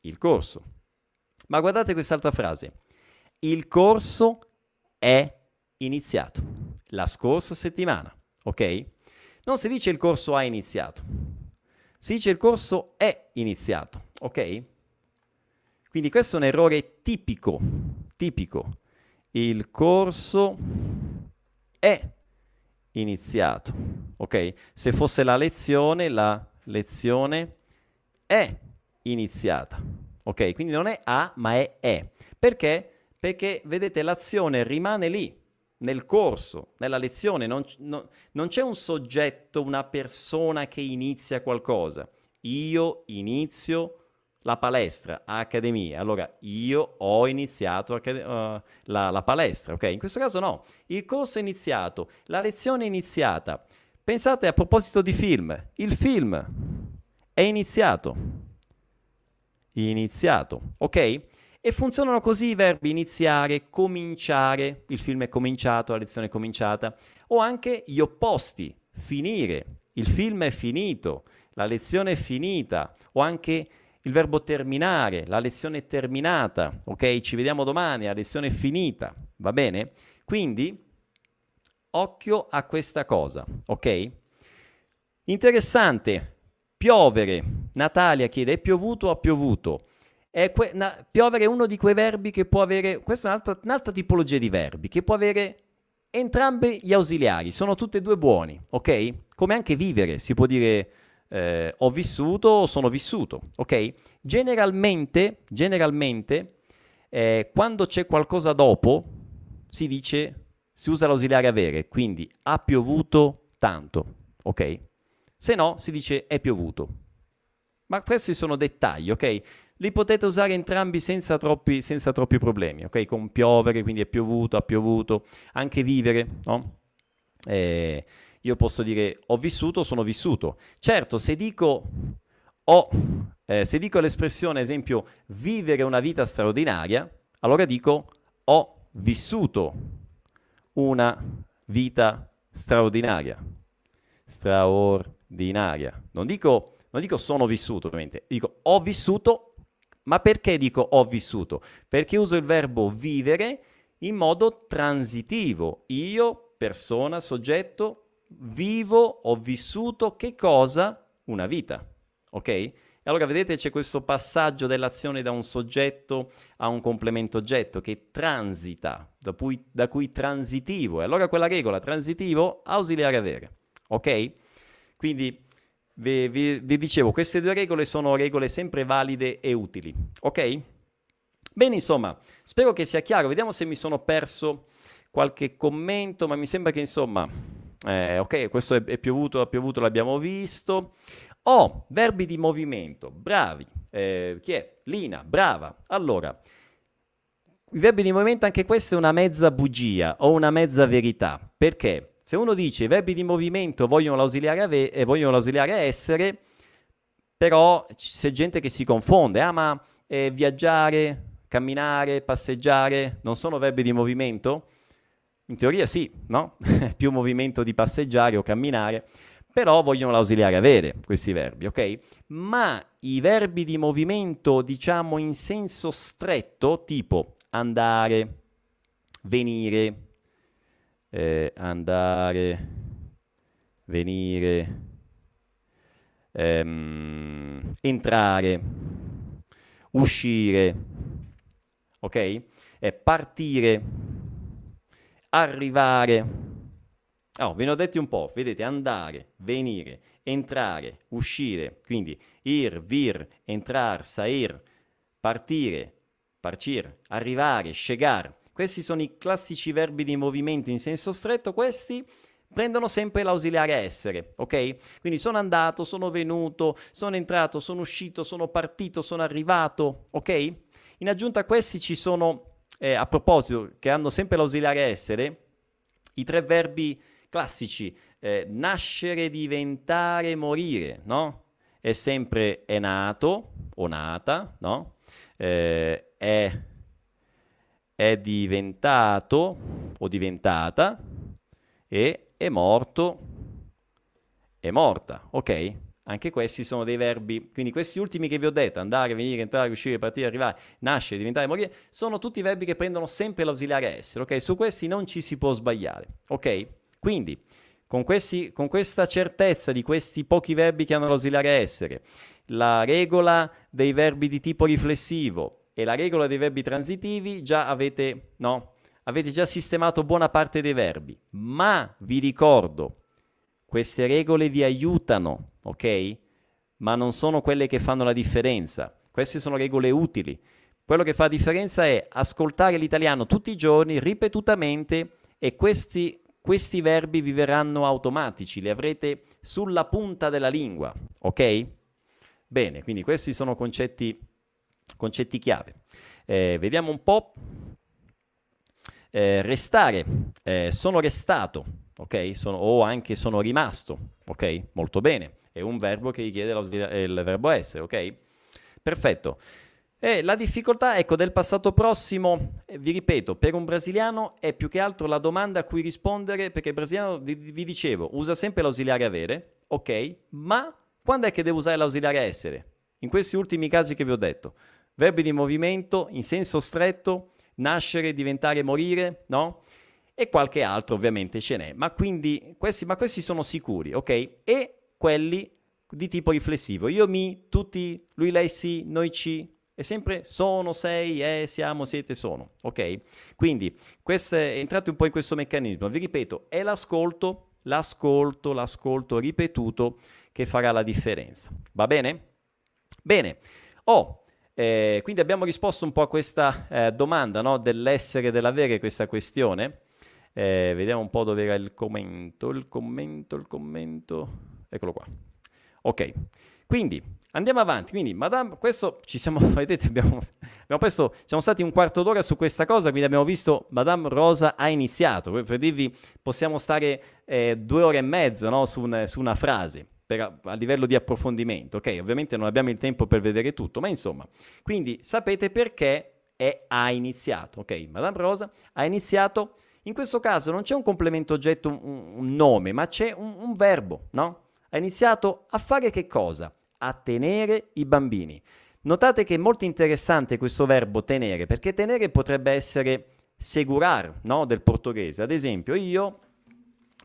Il corso. Ma guardate quest'altra frase. Il corso è iniziato la scorsa settimana, ok? Non si dice il corso ha iniziato, si dice il corso è iniziato, ok? Quindi questo è un errore tipico, tipico. Il corso è iniziato, ok? Se fosse la lezione, la lezione è iniziata. Ok? Quindi non è a, ma è è. Perché? Perché, vedete, l'azione rimane lì, nel corso, nella lezione. Non, non, non c'è un soggetto, una persona che inizia qualcosa. Io inizio la palestra a accademia. Allora, io ho iniziato accad- uh, la, la, palestra, ok? In questo caso no. Il corso è iniziato, la lezione è iniziata. Pensate a proposito di film, il film è iniziato iniziato, ok? E funzionano così i verbi iniziare, cominciare, il film è cominciato, la lezione è cominciata, o anche gli opposti, finire, il film è finito, la lezione è finita, o anche il verbo terminare, la lezione è terminata, ok? Ci vediamo domani, la lezione è finita, va bene? Quindi, occhio a questa cosa, ok? Interessante, Piovere. Natalia chiede, è piovuto o ha piovuto? È que- na- piovere è uno di quei verbi che può avere, questa è un'altra, un'altra tipologia di verbi, che può avere entrambi gli ausiliari, sono tutti e due buoni, ok? Come anche vivere, si può dire eh, ho vissuto sono vissuto, ok? Generalmente, generalmente eh, quando c'è qualcosa dopo, si dice, si usa l'ausiliare avere, quindi ha piovuto tanto, ok? se no si dice è piovuto. Ma questi sono dettagli, ok? Li potete usare entrambi senza troppi, senza troppi problemi, ok? Con piovere, quindi è piovuto, ha piovuto, anche vivere, no? Eh, io posso dire ho vissuto, sono vissuto. Certo, se dico ho, eh, se dico l'espressione, esempio, vivere una vita straordinaria, allora dico ho vissuto una vita straordinaria. Straordinaria. Non dico, non dico sono vissuto, ovviamente, dico ho vissuto, ma perché dico ho vissuto? Perché uso il verbo vivere in modo transitivo. Io, persona, soggetto, vivo, ho vissuto che cosa? Una vita. Ok? E allora vedete c'è questo passaggio dell'azione da un soggetto a un complemento oggetto che transita, da cui, da cui transitivo. E allora quella regola transitivo ausiliare avere. Ok? Quindi vi, vi, vi, dicevo, queste due regole sono regole sempre valide e utili, ok? Bene, insomma, spero che sia chiaro. Vediamo se mi sono perso qualche commento, ma mi sembra che insomma, eh, ok, questo è, è piovuto, ha piovuto, l'abbiamo visto. Oh, verbi di movimento, bravi. Eh, chi è? Lina, brava. Allora, i verbi di movimento, anche questa è una mezza bugia o una mezza verità. Perché? Se uno dice i verbi di movimento vogliono l'ausiliare, ave- e vogliono l'ausiliare essere, però c'è gente che si confonde. Ah, ma eh, viaggiare, camminare, passeggiare non sono verbi di movimento? In teoria sì, no? Più movimento di passeggiare o camminare, però vogliono l'ausiliare avere questi verbi, ok? Ma i verbi di movimento, diciamo in senso stretto, tipo andare, venire, eh, andare, venire, ehm, entrare, uscire, ok? E partire, arrivare. Oh, ve ne ho detti un po', vedete, andare, venire, entrare, uscire, quindi ir, vir, entrar, sair, partire, parcir, arrivare, chegar. Questi sono i classici verbi di movimento in senso stretto, questi prendono sempre l'ausiliare essere, ok? Quindi sono andato, sono venuto, sono entrato, sono uscito, sono partito, sono arrivato, ok? In aggiunta a questi ci sono, eh, a proposito, che hanno sempre l'ausiliare essere, i tre verbi classici, eh, nascere, diventare, morire, no? È sempre è nato o nata, no? Eh, è, è diventato o diventata e è morto, è morta, ok? Anche questi sono dei verbi, quindi questi ultimi che vi ho detto, andare, venire, entrare, uscire, partire, arrivare, nascere, diventare, morire, sono tutti verbi che prendono sempre l'ausiliare essere, ok? Su questi non ci si può sbagliare, ok? Quindi, con, questi, con questa certezza di questi pochi verbi che hanno l'ausiliare essere, la regola dei verbi di tipo riflessivo e la regola dei verbi transitivi, già avete, no? Avete già sistemato buona parte dei verbi, ma vi ricordo, queste regole vi aiutano, ok? Ma non sono quelle che fanno la differenza. Queste sono regole utili. Quello che fa la differenza è ascoltare l'italiano tutti i giorni, ripetutamente, e questi, questi verbi vi verranno automatici, li avrete sulla punta della lingua, ok? Bene, quindi questi sono concetti, concetti chiave. Eh, vediamo un po'. Eh, restare, eh, sono restato, ok? Sono, o anche sono rimasto, ok? Molto bene. È un verbo che richiede il verbo essere, ok? Perfetto. E la difficoltà, ecco, del passato prossimo, eh, vi ripeto, per un brasiliano è più che altro la domanda a cui rispondere, perché il brasiliano, vi, vi dicevo, usa sempre l'ausiliare avere, ok? Ma quando è che devo usare l'ausiliare essere? In questi ultimi casi che vi ho detto. Verbi di movimento in senso stretto, nascere, diventare, morire, no? e qualche altro ovviamente ce n'è, ma, quindi, questi, ma questi sono sicuri, ok? E quelli di tipo riflessivo, io mi, tutti, lui, lei, sì, noi ci, è sempre sono, sei, è, siamo, siete, sono, ok? Quindi questo, entrate un po' in questo meccanismo, vi ripeto, è l'ascolto, l'ascolto, l'ascolto ripetuto che farà la differenza, va bene? Bene, oh, eh, quindi abbiamo risposto un po' a questa eh, domanda no? dell'essere e dell'avere questa questione. Eh, vediamo un po' dove era il commento, il commento, il commento. Eccolo qua. Ok, quindi andiamo avanti. Quindi, Madame, questo ci siamo, vedete, abbiamo, abbiamo preso, siamo stati un quarto d'ora su questa cosa, quindi abbiamo visto Madame Rosa ha iniziato. Per dirvi, possiamo stare eh, due ore e mezza no, su, un, su, una frase. Per, a livello di approfondimento, ok? Ovviamente non abbiamo il tempo per vedere tutto, ma insomma, quindi sapete perché è, ha iniziato, ok? Madame Rosa ha iniziato in questo caso non c'è un complemento oggetto, un, un nome, ma c'è un, un verbo, no? Ha iniziato a fare che cosa? A tenere i bambini. Notate che è molto interessante questo verbo tenere, perché tenere potrebbe essere segurar, no? Del portoghese. Ad esempio, io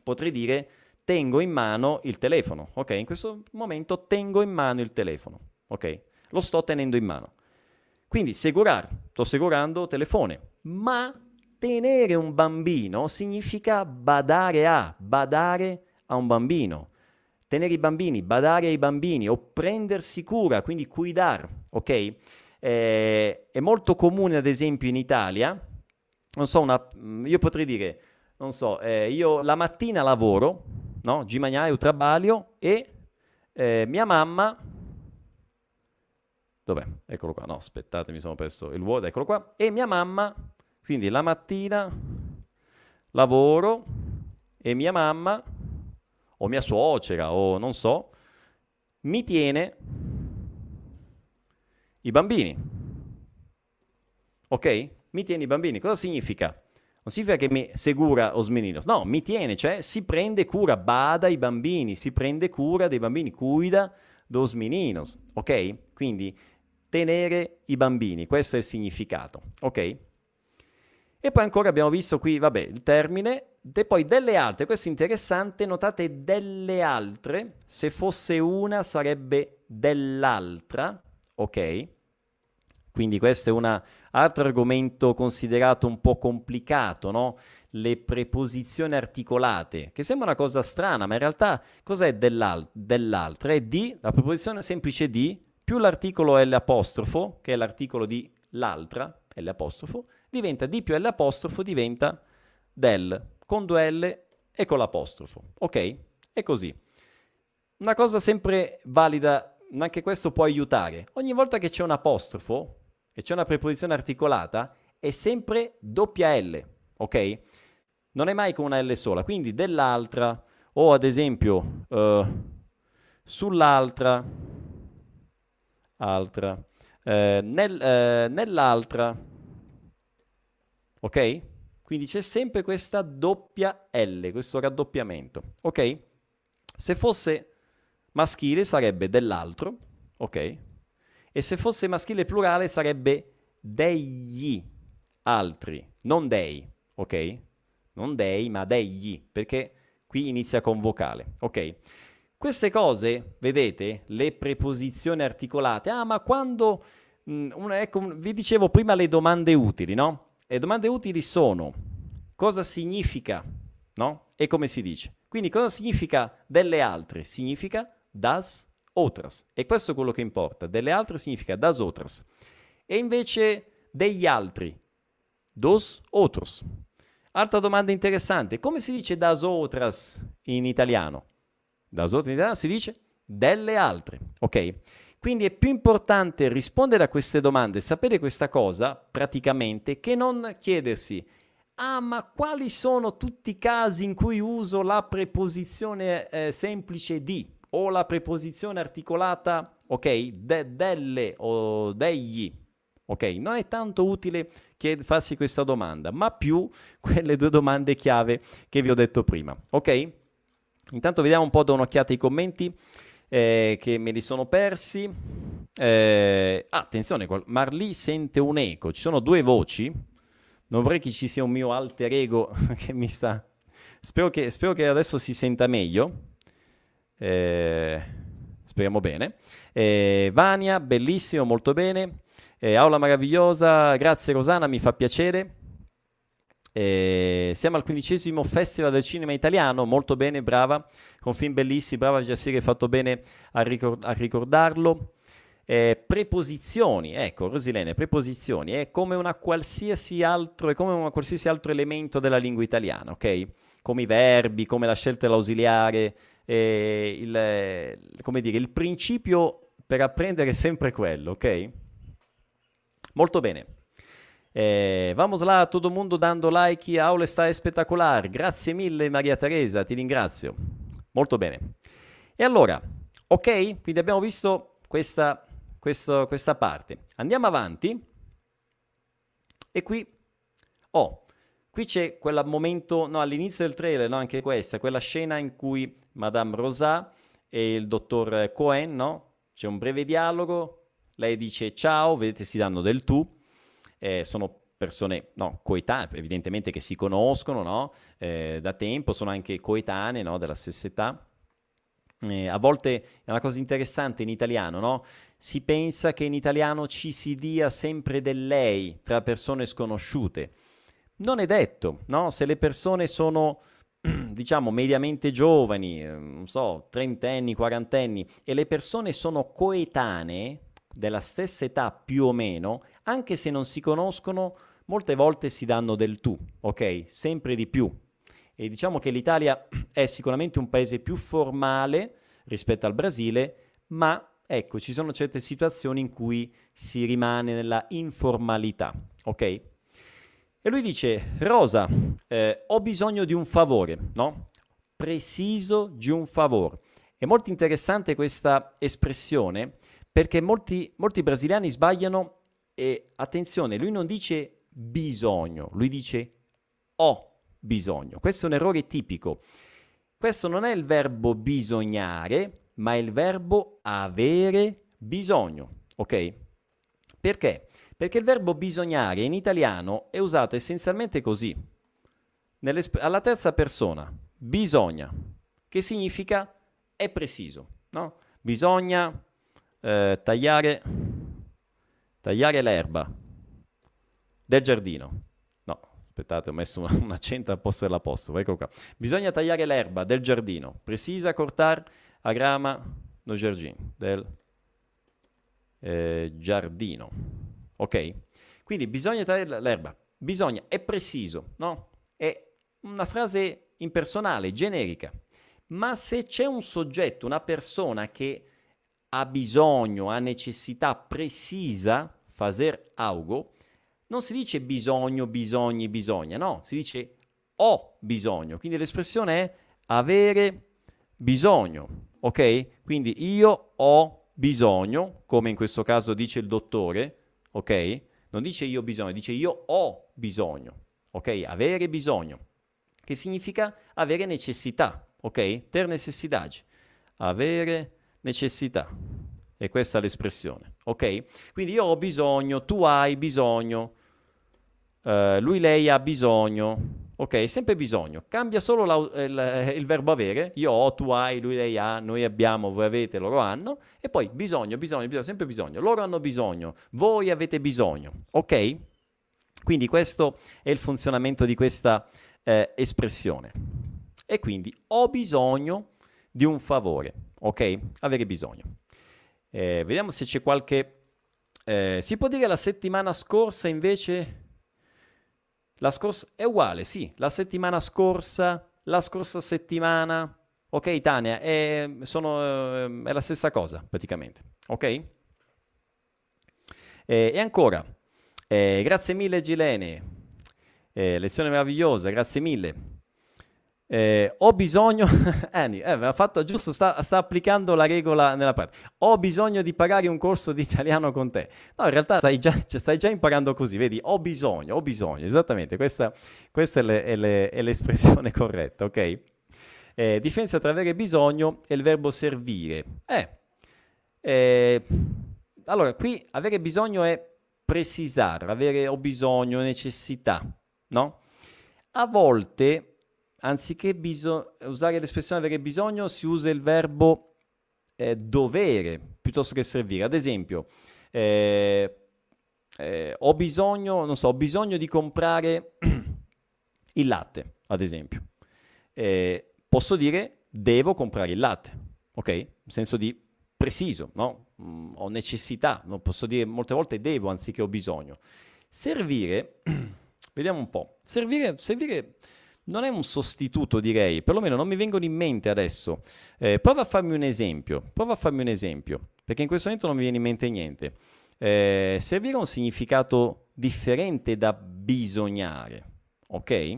potrei dire tengo in mano il telefono, ok? In questo momento tengo in mano il telefono, ok? Lo sto tenendo in mano. Quindi segurar, sto segurando telefone, ma tenere un bambino significa badare a, badare a un bambino. Tenere i bambini, badare ai bambini o prendersi cura, quindi cuidar, ok? Eh, è molto comune ad esempio in Italia, non so, una, io potrei dire, non so, eh, io la mattina lavoro, no? Eu trabalho e eh, mia mamma Dov'è? Eccolo qua. No, aspettate, mi sono perso il vuoto. Eccolo qua. E mia mamma quindi la mattina lavoro e mia mamma o mia suocera o non so mi tiene i bambini. Ok? Mi tiene i bambini. Cosa significa? Non significa che mi segura meninos. No, mi tiene, cioè si prende cura, bada i bambini, si prende cura dei bambini, cuida dos meninos. Ok? Quindi tenere i bambini, questo è il significato. Ok? E poi ancora abbiamo visto qui, vabbè, il termine, e poi delle altre, questo è interessante, notate delle altre, se fosse una sarebbe dell'altra, ok? Quindi questo è un altro argomento considerato un po' complicato, no? Le preposizioni articolate, che sembra una cosa strana, ma in realtà cos'è dell'al- dell'altra? È di, la preposizione semplice di, più l'articolo L', che è l'articolo di l'altra, L', diventa D più L' diventa del, con due L e con l'apostrofo, ok? È così. Una cosa sempre valida, anche questo può aiutare. Ogni volta che c'è un apostrofo e c'è una preposizione articolata, è sempre doppia L, ok? Non è mai con una L sola, quindi dell'altra o ad esempio uh, sull'altra, altra, eh, nel, eh, nell'altra, ok? Quindi c'è sempre questa doppia L, questo raddoppiamento, ok? Se fosse maschile sarebbe dell'altro, ok? E se fosse maschile plurale sarebbe degli altri, non dei, ok? Non dei, ma degli, perché qui inizia con vocale, ok? Queste cose, vedete, le preposizioni articolate, ah ma quando, mh, mm, una, ecco, vi dicevo prima le domande utili, no? Le domande utili sono cosa significa, no? E come si dice. Quindi cosa significa delle altre? Significa das otras. E questo è quello che importa. Delle altre significa das otras. E invece degli altri, dos otros. Altra domanda interessante, come si dice das otras in italiano? Da sottolinea si dice delle altre, ok? Quindi è più importante rispondere a queste domande, sapere questa cosa praticamente, che non chiedersi ah ma quali sono tutti i casi in cui uso la preposizione eh, semplice di o la preposizione articolata, ok, de, delle o degli, ok? Non è tanto utile chied- farsi questa domanda, ma più quelle due domande chiave che vi ho detto prima, ok? Intanto vediamo un po' da un'occhiata ai commenti eh, che me li sono persi. Eh, ah, attenzione, Marlì sente un eco, ci sono due voci. Non vorrei che ci sia un mio alter ego che mi sta... Spero che, spero che adesso si senta meglio. Eh, speriamo bene. Eh, Vania, bellissimo, molto bene. Eh, aula meravigliosa, grazie Rosana, mi fa piacere. Eh, siamo al quindicesimo Festival del Cinema Italiano, molto bene, brava, con film bellissimi, brava Giassir, hai fatto bene a, ricord- a ricordarlo. Eh, preposizioni, ecco Rosilene, preposizioni, è come, una qualsiasi altro, è come un qualsiasi altro elemento della lingua italiana, ok? Come i verbi, come la scelta dell'ausiliare, eh, il, come dire, il principio per apprendere è sempre quello, ok? Molto bene. Eh, vamos lá, todo mundo dando like, a aula está espetacolare. Grazie mille Maria Teresa, ti ringrazio. Molto bene. E allora, ok? Quindi abbiamo visto questa, questo, questa parte. Andiamo avanti. E qui, oh, qui c'è quel momento, no, all'inizio del trailer, no, anche questa, quella scena in cui Madame Rosa e il dottor Cohen, no? C'è un breve dialogo, lei dice ciao, vedete si danno del tu, eh, sono persone no, coetanee, evidentemente che si conoscono no? eh, da tempo, sono anche coetanee no? della stessa età. Eh, a volte è una cosa interessante in italiano, no? Si pensa che in italiano ci si dia sempre del lei tra persone sconosciute. Non è detto, no? Se le persone sono, diciamo, mediamente giovani, eh, non so, trentenni, quarantenni, e le persone sono coetanee, della stessa età più o meno, anche se non si conoscono, molte volte si danno del tu, ok? Sempre di più. E diciamo che l'Italia è sicuramente un paese più formale rispetto al Brasile, ma ecco, ci sono certe situazioni in cui si rimane nella informalità, ok? E lui dice, Rosa, eh, ho bisogno di un favore, no? Preciso di un favore. È molto interessante questa espressione perché molti, molti brasiliani sbagliano e attenzione, lui non dice bisogno, lui dice ho bisogno. Questo è un errore tipico. Questo non è il verbo bisognare, ma è il verbo avere bisogno, ok? Perché? Perché il verbo bisognare in italiano è usato essenzialmente così, alla terza persona, bisogna, che significa è preciso, no? Bisogna eh, tagliare Tagliare l'erba del giardino. No, aspettate, ho messo un, un accento al posto dell'apostolo. Ecco qua. Bisogna tagliare l'erba del giardino. Precisa cortar a grama no giardino. Del eh, giardino. Ok? Quindi bisogna tagliare l'erba. Bisogna, è preciso, no? È una frase impersonale, generica. Ma se c'è un soggetto, una persona che ha bisogno, ha necessità precisa, fazer algo, non si dice bisogno, bisogni, bisogna, no, si dice ho bisogno. Quindi l'espressione è avere bisogno, ok? Quindi io ho bisogno, come in questo caso dice il dottore, ok? Non dice io bisogno, dice io ho bisogno, ok? Avere bisogno, che significa avere necessità, ok? Ter necessidade, avere necessità. E questa è l'espressione, ok? Quindi io ho bisogno, tu hai bisogno, uh, lui, lei ha bisogno, ok? Sempre bisogno, cambia solo la, il, il, verbo avere, io ho, tu hai, lui, lei ha, noi abbiamo, voi avete, loro hanno, e poi bisogno, bisogno, bisogno, sempre bisogno, loro hanno bisogno, voi avete bisogno, ok? Quindi questo è il funzionamento di questa eh, espressione. E quindi ho bisogno di un favore, ok? Avere bisogno. Eh, vediamo se c'è qualche... Eh, si può dire la settimana scorsa invece... La scorsa è uguale, sì, la settimana scorsa, la scorsa settimana, ok Tania, è, sono, eh, è la stessa cosa praticamente, ok? Eh, e ancora, eh, grazie mille Gilene, eh, lezione meravigliosa, grazie mille. Eh, ho bisogno, Annie, eh, ha fatto giusto, sta, sta, applicando la regola nella pratica. Ho bisogno di pagare un corso di italiano con te. No, in realtà stai già, cioè, stai già imparando così, vedi? Ho bisogno, ho bisogno, esattamente, questa, questa è, le, è, le, è, l'espressione corretta, ok? Eh, differenza tra avere bisogno e il verbo servire. Eh, eh, allora, qui avere bisogno è precisare, avere ho bisogno, necessità, no? A volte anziché biso- usare l'espressione avere bisogno, si usa il verbo eh, dovere piuttosto che servire. Ad esempio, eh, eh, ho bisogno, so, ho bisogno di comprare il latte, ad esempio. Eh, posso dire devo comprare il latte, ok? In senso di preciso, no? Mm, ho necessità, non posso dire molte volte devo anziché ho bisogno. Servire, vediamo un po'. Servire, servire non è un sostituto, direi, perlomeno non mi vengono in mente adesso. Eh, prova a farmi un esempio, prova a farmi un esempio, perché in questo momento non mi viene in mente niente. Eh, servire un significato differente da bisognare, ok?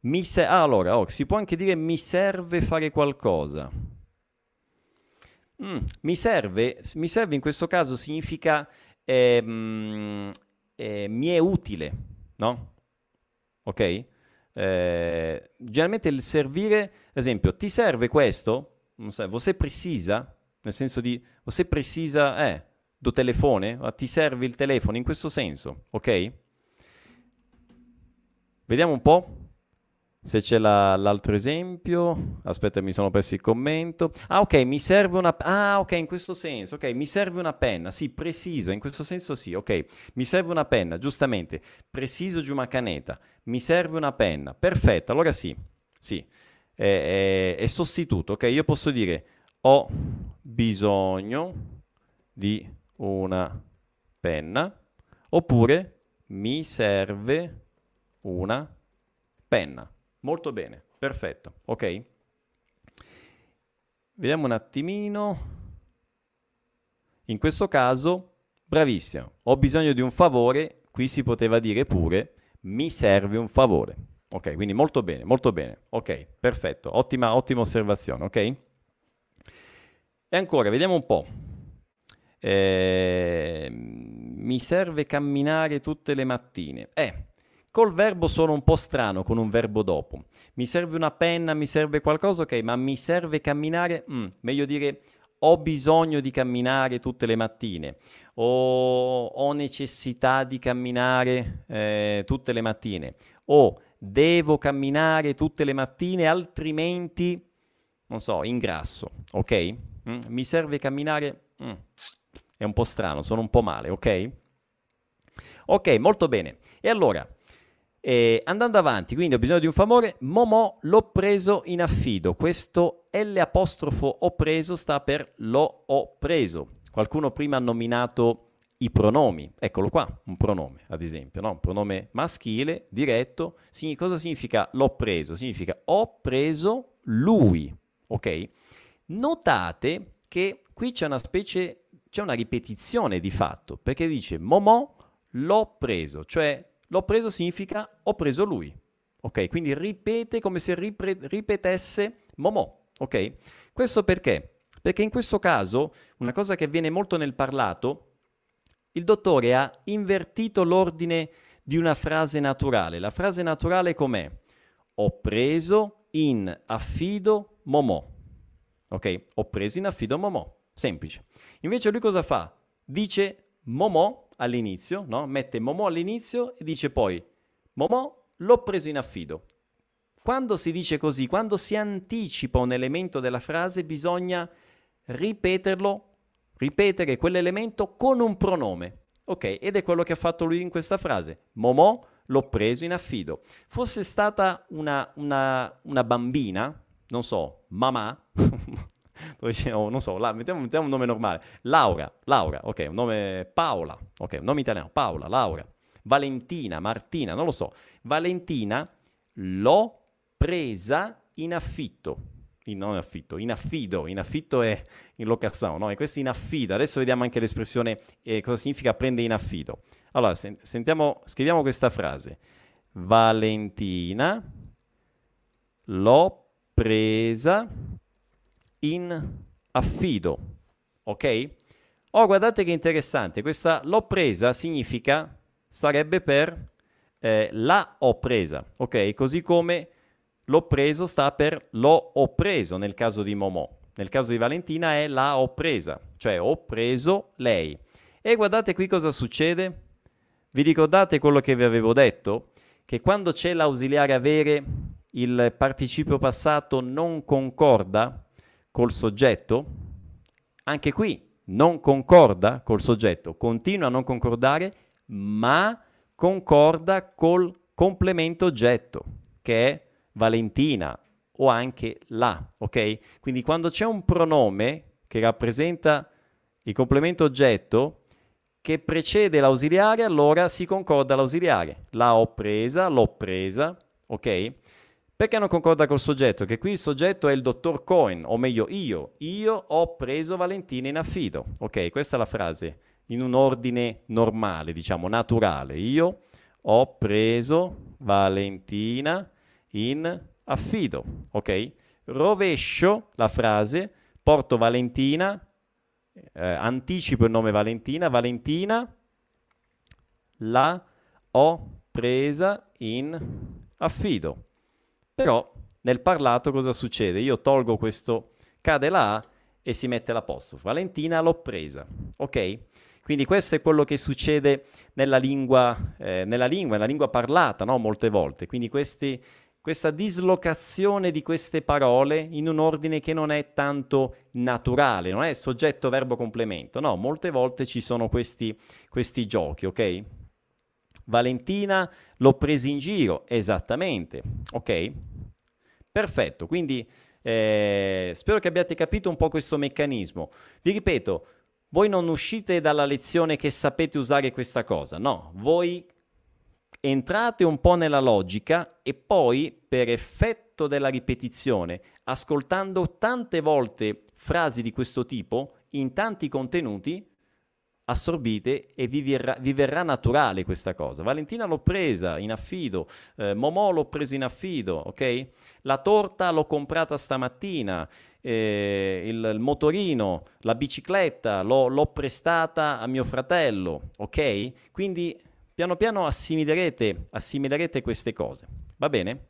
Mi se- ah, allora, oh, si può anche dire mi serve fare qualcosa. Mm, mi, serve, mi serve in questo caso significa eh, mm, eh, mi è utile, no? Ok? Eh, generalmente il servire, ad esempio, ti serve questo? Non so, você precisa? Nel senso di, você precisa, eh, do telefone? Ti serve il telefono in questo senso, ok? Vediamo un po'. Se c'è la, l'altro esempio, aspetta, mi sono perso il commento. Ah, ok, mi serve una. Ah, ok, in questo senso. Ok, mi serve una penna. Sì, preciso, in questo senso sì. Ok, mi serve una penna, giustamente. Preciso di una caneta. Mi serve una penna. Perfetto, allora sì, sì. È, è, è sostituto. Ok, io posso dire ho bisogno di una penna oppure mi serve una penna. Molto bene, perfetto, ok? Vediamo un attimino. In questo caso, bravissimo, ho bisogno di un favore, qui si poteva dire pure mi serve un favore. Ok, quindi molto bene, molto bene. Ok, perfetto, ottima, ottima osservazione, ok? E ancora, vediamo un po'. Eh, mi serve camminare tutte le mattine. Eh, Col verbo sono un po' strano con un verbo dopo. Mi serve una penna, mi serve qualcosa, ok, ma mi serve camminare? Mm, meglio dire ho bisogno di camminare tutte le mattine o ho necessità di camminare eh, tutte le mattine o devo camminare tutte le mattine altrimenti, non so, ingrasso, ok? Mm, mi serve camminare? Mm, è un po' strano, sono un po' male, ok? Ok, molto bene. E allora, e andando avanti, quindi ho bisogno di un favore, Momò l'ho preso in affido. Questo L apostrofo ho preso sta per l'ho ho preso. Qualcuno prima ha nominato i pronomi. Eccolo qua, un pronome, ad esempio, no? un pronome maschile, diretto. Sign- cosa significa l'ho preso? Significa ho preso lui, ok? Notate che qui c'è una specie, c'è una ripetizione di fatto, perché dice Momò l'ho preso, cioè l'ho preso significa ho preso lui, ok? Quindi ripete come se ripre- ripetesse Momò, ok? Questo perché? Perché in questo caso, una cosa che avviene molto nel parlato, il dottore ha invertito l'ordine di una frase naturale. La frase naturale com'è? Ho preso in affido Momò. Ok? Ho preso in affido Momò. Semplice. Invece lui cosa fa? Dice Momò all'inizio, no? Mette Momò all'inizio e dice poi Momò l'ho preso in affido. Quando si dice così, quando si anticipa un elemento della frase, bisogna ripeterlo, ripetere quell'elemento con un pronome. Ok, ed è quello che ha fatto lui in questa frase. Momò l'ho preso in affido. Fosse stata una, una, una bambina, non so, mamà, non so, la, mettiamo, mettiamo, un nome normale, Laura, Laura, ok, un nome Paola, ok, un nome italiano, Paola, Laura, Valentina, Martina, non lo so, Valentina l'ho presa in affitto, in, non in affitto, in affido, in affitto è in locazione, no? E questo in affido, adesso vediamo anche l'espressione eh, cosa significa prendere in affido. Allora, sen- sentiamo, scriviamo questa frase. Valentina l'ho presa in affido, ok? Oh, guardate che interessante, questa l'ho presa significa, sarebbe per eh, la ho presa, ok? Così come L'ho preso sta per l'ho ho preso nel caso di Momò. Nel caso di Valentina è la ho presa, cioè ho preso lei. E guardate qui cosa succede. Vi ricordate quello che vi avevo detto? Che quando c'è l'ausiliare avere, il participio passato non concorda col soggetto? Anche qui non concorda col soggetto, continua a non concordare, ma concorda col complemento oggetto, che è Valentina o anche la, ok? Quindi quando c'è un pronome che rappresenta il complemento oggetto che precede l'ausiliare, allora si concorda l'ausiliare. La ho presa, l'ho presa, ok? Perché non concorda col soggetto? Che qui il soggetto è il dottor Cohen, o meglio io. Io ho preso Valentina in affido. Ok, questa è la frase in un ordine normale, diciamo naturale. Io ho preso Valentina in affido, ok? Rovescio la frase, porto Valentina, eh, anticipo il nome Valentina, Valentina la ho presa in affido. Però nel parlato cosa succede? Io tolgo questo, cade la A e si mette l'apostrofo. Valentina l'ho presa, ok? Quindi questo è quello che succede nella lingua, eh, nella lingua, nella lingua parlata, no? Molte volte. Quindi questi, questa dislocazione di queste parole in un ordine che non è tanto naturale, non è soggetto, verbo, complemento, no, molte volte ci sono questi, questi giochi, ok? Valentina l'ho presa in giro, esattamente, ok? Perfetto, quindi eh, spero che abbiate capito un po' questo meccanismo. Vi ripeto, voi non uscite dalla lezione che sapete usare questa cosa, no, voi entrate un po' nella logica e poi, per effetto della ripetizione, ascoltando tante volte frasi di questo tipo, in tanti contenuti, assorbite e vi verrà, vi verrà, naturale questa cosa. Valentina l'ho presa in affido, eh, Momò l'ho preso in affido, ok? La torta l'ho comprata stamattina, eh, il, il, motorino, la bicicletta l'ho, l'ho prestata a mio fratello, ok? Quindi piano piano assimilerete, assimilerete queste cose. Va bene?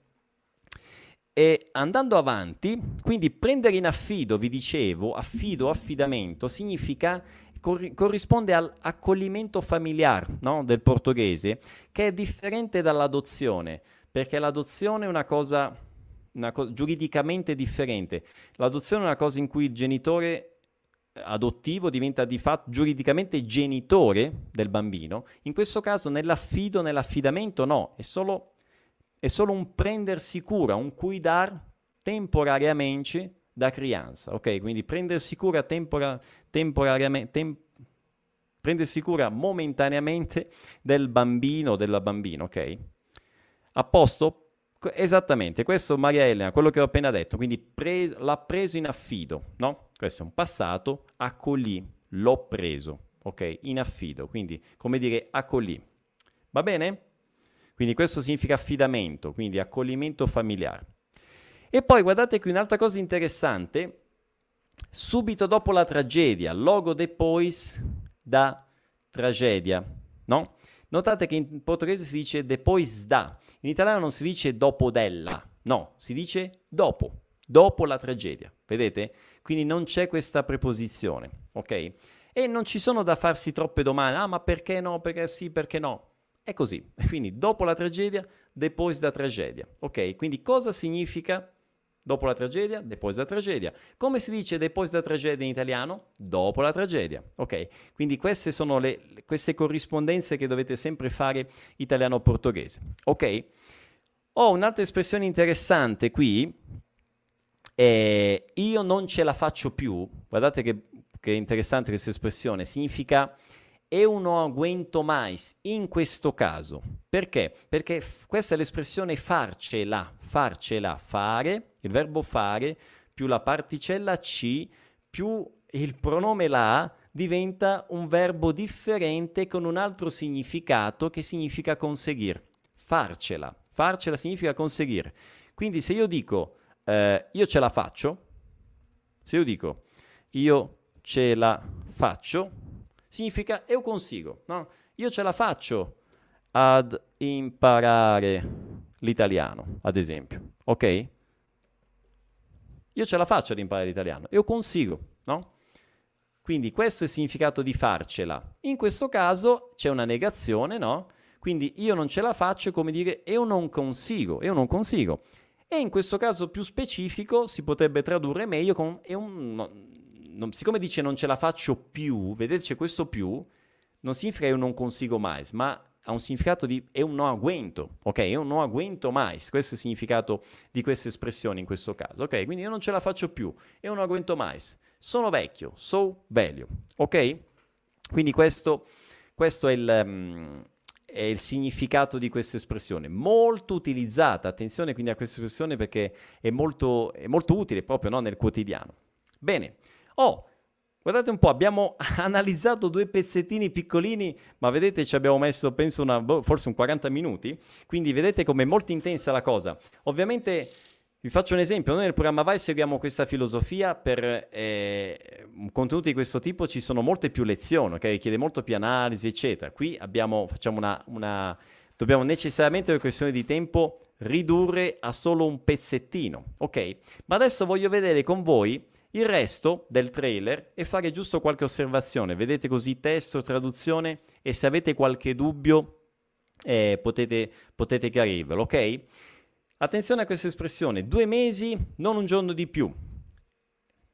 E andando avanti, quindi prendere in affido, vi dicevo, affido, affidamento, significa, cor- corrisponde all'accoglimento familiare no? del portoghese, che è differente dall'adozione, perché l'adozione è una cosa, una co- giuridicamente differente. L'adozione è una cosa in cui il genitore adottivo diventa di fatto giuridicamente genitore del bambino, in questo caso nell'affido, nell'affidamento no, è solo, è solo un prendersi cura, un cuidar temporariamente da crianza, ok? Quindi prendersi cura tempora, temporariamente, tem, prendersi cura momentaneamente del bambino o della bambina, ok? A posto? Esattamente, questo Maria Elena, quello che ho appena detto, quindi pres- l'ha preso in affido, no? Questo è un passato, accogli, l'ho preso, ok? In affido, quindi come dire accogli. Va bene? Quindi questo significa affidamento, quindi accoglimento familiare. E poi guardate qui un'altra cosa interessante, subito dopo la tragedia, logo depois da tragedia, no? Notate che in portoghese si dice depois da, in italiano non si dice dopo della, no, si dice dopo, dopo la tragedia, vedete? Quindi non c'è questa preposizione, ok? E non ci sono da farsi troppe domande, ah ma perché no, perché sì, perché no? È così, quindi dopo la tragedia, depois da tragedia, ok? Quindi cosa significa Dopo la tragedia, depois da tragedia. Come si dice depois da tragedia in italiano? Dopo la tragedia. Ok? Quindi queste sono le, queste corrispondenze che dovete sempre fare italiano-portoghese. Ok? Ho un'altra espressione interessante qui. Eh, io non ce la faccio più. Guardate che, che interessante questa espressione. Significa eu non aguento mais in questo caso. Perché? Perché f- questa è l'espressione farcela, farcela, fare, il verbo fare, più la particella ci, più il pronome la, diventa un verbo differente con un altro significato che significa conseguire. Farcela, farcela significa conseguire. Quindi se io dico eh, io ce la faccio, se io dico io ce la faccio, significa io consigo, no? Io ce la faccio ad imparare l'italiano, ad esempio, ok? Io ce la faccio ad imparare l'italiano, io consigo, no? Quindi questo è il significato di farcela. In questo caso c'è una negazione, no? Quindi io non ce la faccio è come dire io non consigo, io non consigo. E in questo caso più specifico si potrebbe tradurre meglio con un, non, siccome dice non ce la faccio più, vedete c'è questo più, non significa io non consigo mai, ma ha un significato di io non aguento, ok? Io non aguento mai, questo è il significato di questa espressione in questo caso, ok? Quindi io non ce la faccio più, io non aguento mai, sono vecchio, so velho, ok? Quindi questo, questo è, il, um, è il significato di questa espressione, molto utilizzata, attenzione quindi a questa espressione perché è molto, è molto utile proprio no, nel quotidiano. Bene, Oh, guardate un po', abbiamo analizzato due pezzettini piccolini, ma vedete ci abbiamo messo, penso, una, boh, forse un 40 minuti, quindi vedete com'è molto intensa la cosa. Ovviamente... Vi faccio un esempio, noi nel programma Vai seguiamo questa filosofia, per eh, un contenuto di questo tipo ci sono molte più lezioni, ok? Chiede molto più analisi, eccetera. Qui abbiamo, facciamo una, una, dobbiamo necessariamente per questione di tempo ridurre a solo un pezzettino, ok? Ma adesso voglio vedere con voi il resto del trailer e fare giusto qualche osservazione. Vedete così testo, traduzione e se avete qualche dubbio eh, potete, potete chiarirvelo, ok? Attenzione a questa espressione, due mesi, non un giorno di più,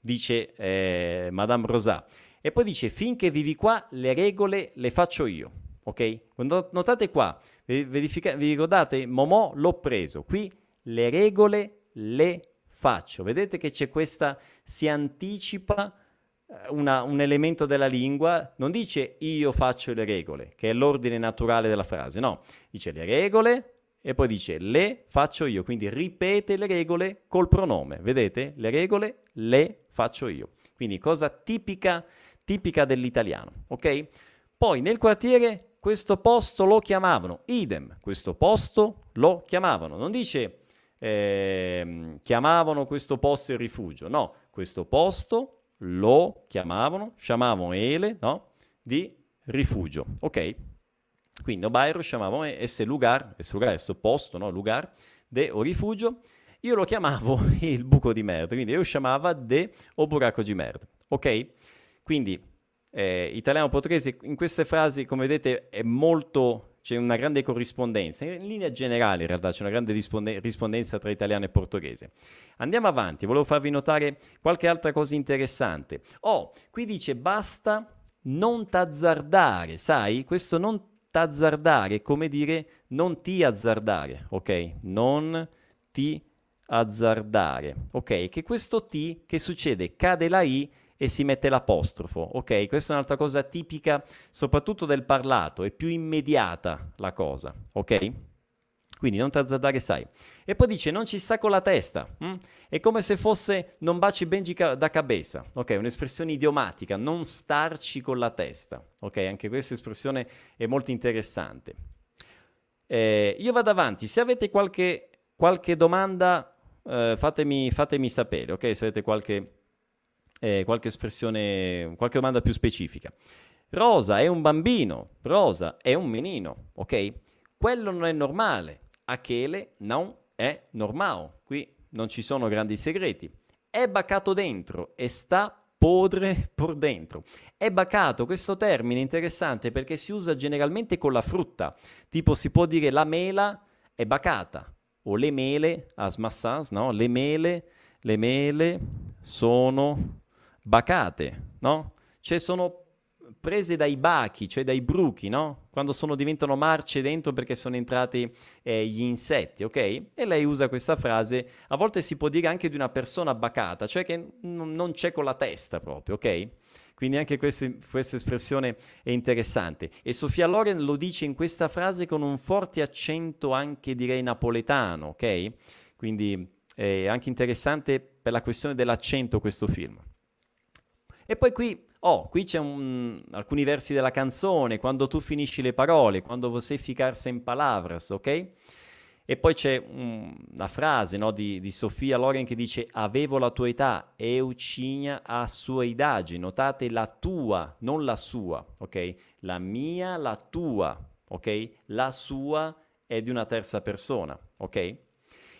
dice eh, Madame Rosà. E poi dice, finché vivi qua, le regole le faccio io, ok? Notate qua, vi ricordate, Momò l'ho preso, qui le regole le faccio. Vedete che c'è questa, si anticipa eh, una, un elemento della lingua, non dice io faccio le regole, che è l'ordine naturale della frase, no, dice le regole e poi dice le faccio io, quindi ripete le regole col pronome, vedete? Le regole le faccio io. Quindi cosa tipica, tipica dell'italiano, ok? Poi nel quartiere questo posto lo chiamavano, idem, questo posto lo chiamavano, non dice eh, chiamavano questo posto il rifugio. No, questo posto lo chiamavano, chiamavano ele, no? Di rifugio. Ok? Quindi o bairro chiamavano esse lugar, esse lugar, esse posto, no? Lugar de o rifugio. Io lo chiamavo il buco di merda, quindi io chiamava de o buraco di merda. Ok? Quindi eh, italiano-portoghese in queste frasi, come vedete, è molto c'è una grande corrispondenza, in linea generale in realtà c'è una grande risponde- rispondenza tra italiano e portoghese. Andiamo avanti, volevo farvi notare qualche altra cosa interessante. Oh, qui dice basta non t'azzardare, sai? Questo non t'azzardare è come dire non ti azzardare, ok? Non ti azzardare, ok? Che questo ti, che succede? Cade la i e si mette l'apostrofo, ok? Questa è un'altra cosa tipica soprattutto del parlato, è più immediata la cosa, ok? Quindi non t'azzardare, sai. E poi dice non ci sta con la testa. Hm? È come se fosse non baci Benji ca- da cabeza. Ok, un'espressione idiomatica, non starci con la testa. Ok, anche questa espressione è molto interessante. Eh, io vado avanti, se avete qualche, qualche domanda eh, fatemi, fatemi, sapere, ok? Se avete qualche, eh, qualche espressione, qualche domanda più specifica. Rosa è un bambino, Rosa è un menino, ok? Quello non è normale, Achele non è normale. Qui non ci sono grandi segreti. È bacato dentro e sta podre por dentro. È bacato, questo termine interessante perché si usa generalmente con la frutta. Tipo si può dire la mela è bacata o le mele, as massas, no? Le mele, le mele sono bacate, no? Cioè sono prese dai bachi, cioè dai bruchi, no? Quando sono, diventano marce dentro perché sono entrati eh, gli insetti, ok? E lei usa questa frase, a volte si può dire anche di una persona bacata, cioè che n- non c'è con la testa proprio, ok? Quindi anche queste, questa espressione è interessante. E Sofia Loren lo dice in questa frase con un forte accento anche direi napoletano, ok? Quindi è anche interessante per la questione dell'accento questo film. E poi qui Oh, qui c'è un, alcuni versi della canzone, quando tu finisci le parole, quando você ficarse in palavras, ok? E poi c'è un, una frase no, di, di, Sofia Loren che dice avevo la tua età, eu tinha a sua idade. Notate la tua, non la sua, ok? La mia, la tua, ok? La sua è di una terza persona, ok?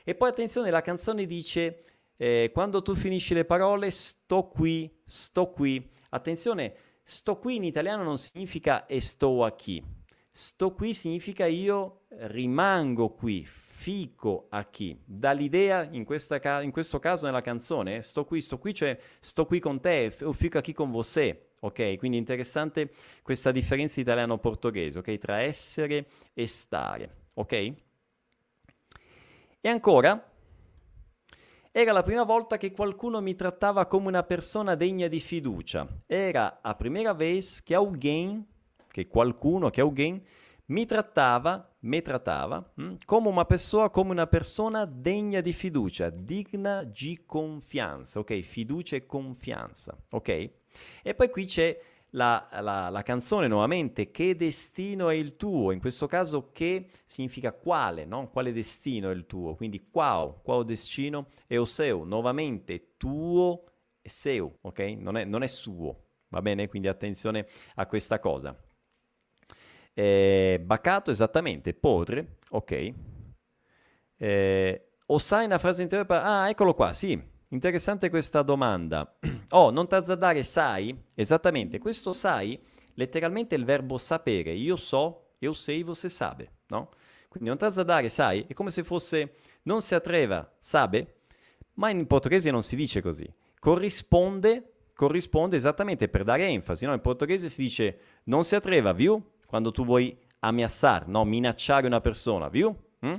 E poi attenzione, la canzone dice eh, quando tu finisci le parole sto qui, sto qui. Attenzione, sto qui in italiano non significa e sto qui. Sto qui significa io rimango qui, fico a chi. Dall'idea, in, ca- in, questo caso nella canzone, sto qui, sto qui, cioè sto qui con te, o fico qui con você. Ok, quindi interessante questa differenza italiano-portoghese, ok? Tra essere e stare, ok? E ancora, era la prima volta che qualcuno mi trattava come una persona degna di fiducia. Era la prima vez che alguém, che qualcuno, che alguém, mi trattava, mi trattava, hm, come una persona, come una persona degna di fiducia, digna di confianza, ok? Fiducia e confianza, ok? E poi qui c'è la, la, la, canzone nuovamente, che destino è il tuo? In questo caso che significa quale, no? Quale destino è il tuo? Quindi quao, quao destino è o seu, nuovamente tuo e seu, ok? Non è, non è suo, va bene? Quindi attenzione a questa cosa. Eh, bacato, esattamente, podre, ok. Eh, o sai una frase interiore? Ah, eccolo qua, sì. Interessante questa domanda. Oh, non t'azzardare, sai? Esattamente, questo sai letteralmente il verbo sapere. Io so, eu sei, você sabe, no? Quindi non t'azzardare, sai? È come se fosse non si atreva, sabe? Ma in portoghese non si dice così. Corrisponde, corrisponde esattamente per dare enfasi, no? In portoghese si dice non si atreva, viu? Quando tu vuoi ameaçar, no? Minacciare una persona, viu? Mm?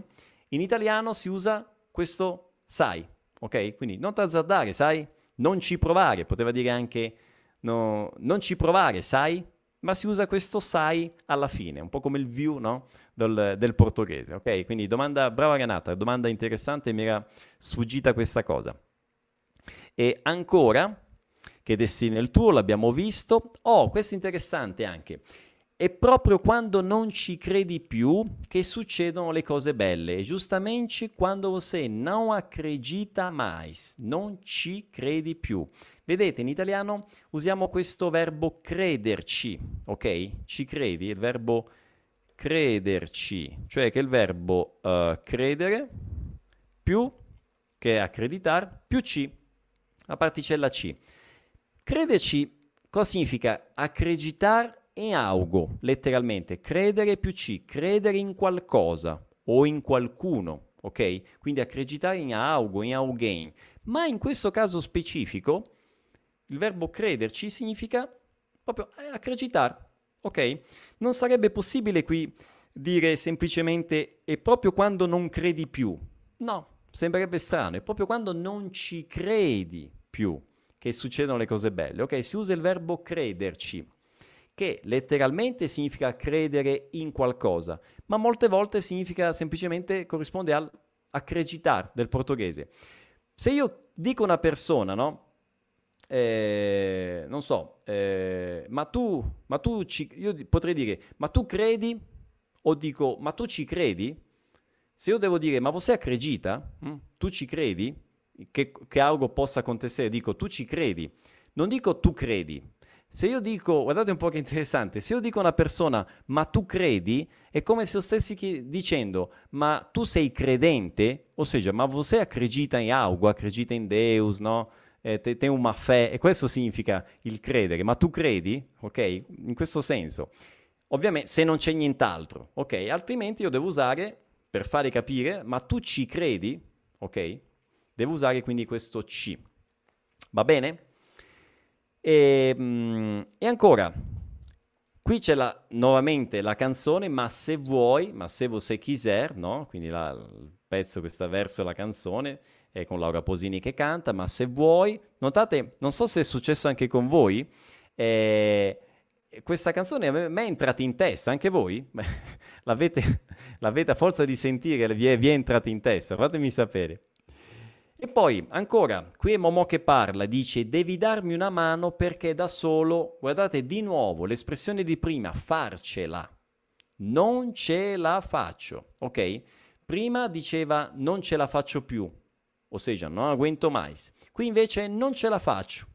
In italiano si usa questo sai, ok? Quindi non t'azzardare, sai? Non ci provare, poteva dire anche no, non ci provare, sai? Ma si usa questo sai alla fine, un po' come il view, no? del, del, portoghese, ok? Quindi domanda, brava Renata, domanda interessante, mi era sfuggita questa cosa. E ancora, che destino il tuo, l'abbiamo visto. Oh, questo è interessante anche. È proprio quando non ci credi più che succedono le cose belle. Giustamente quando você non acredita mais, non ci credi più. Vedete, in italiano usiamo questo verbo crederci, ok? Ci credi, il verbo crederci, cioè che il verbo uh, credere più che accreditar più C, la particella C. Crederci cosa significa? Accreditar in algo, letteralmente, credere più C, credere in qualcosa o in qualcuno, ok? Quindi accreditare in algo, in alguém. Ma in questo caso specifico, il verbo crederci significa proprio eh, accreditare, ok? Non sarebbe possibile qui dire semplicemente è proprio quando non credi più. No, sembrerebbe strano, è proprio quando non ci credi più che succedono le cose belle. Ok, si usa il verbo crederci, che letteralmente significa credere in qualcosa, ma molte volte significa semplicemente corrisponde al acreditar del portoghese. Se io dico a una persona, no? Eh, non so, eh, ma tu, ma tu ci, io potrei dire, ma tu credi? O dico, ma tu ci credi? Se io devo dire, ma você acredita? Mm? Tu ci credi? Che, che algo possa acontecer, dico, tu ci credi? Non dico tu credi. Se io dico, guardate un po' che interessante, se io dico a una persona, ma tu credi, è come se io stessi dicendo, ma tu sei credente? O seja, ma você acredita in algo, acredita in Deus, no? Eh, te, te una fé, e questo significa il credere, ma tu credi? Ok? In questo senso. Ovviamente se non c'è nient'altro, ok? Altrimenti io devo usare per fare capire, ma tu ci credi? Ok? Devo usare quindi questo ci. Va bene? E, mm, e ancora, qui c'è la, nuovamente la canzone, ma se vuoi, ma se você quiser, no? Quindi la, il pezzo, questo verso della canzone, è con Laura Posini che canta, ma se vuoi, notate, non so se è successo anche con voi, eh, questa canzone a me è entrata in testa, anche voi? l'avete, l'avete a forza di sentire, vi è, vi è entrata in testa, fatemi sapere. E poi, ancora, qui è Momo che parla, dice devi darmi una mano perché da solo, guardate di nuovo l'espressione di prima, farcela, non ce la faccio, ok? Prima diceva non ce la faccio più, ossia non aguento mais. Qui invece non ce la faccio,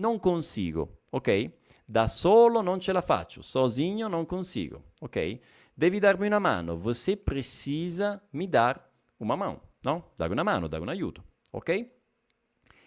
non consigo, ok? Da solo non ce la faccio, sozinho non consigo, ok? Devi darmi una mano, você precisa me dar uma mão, no? Dare una mano, dare un aiuto, ok?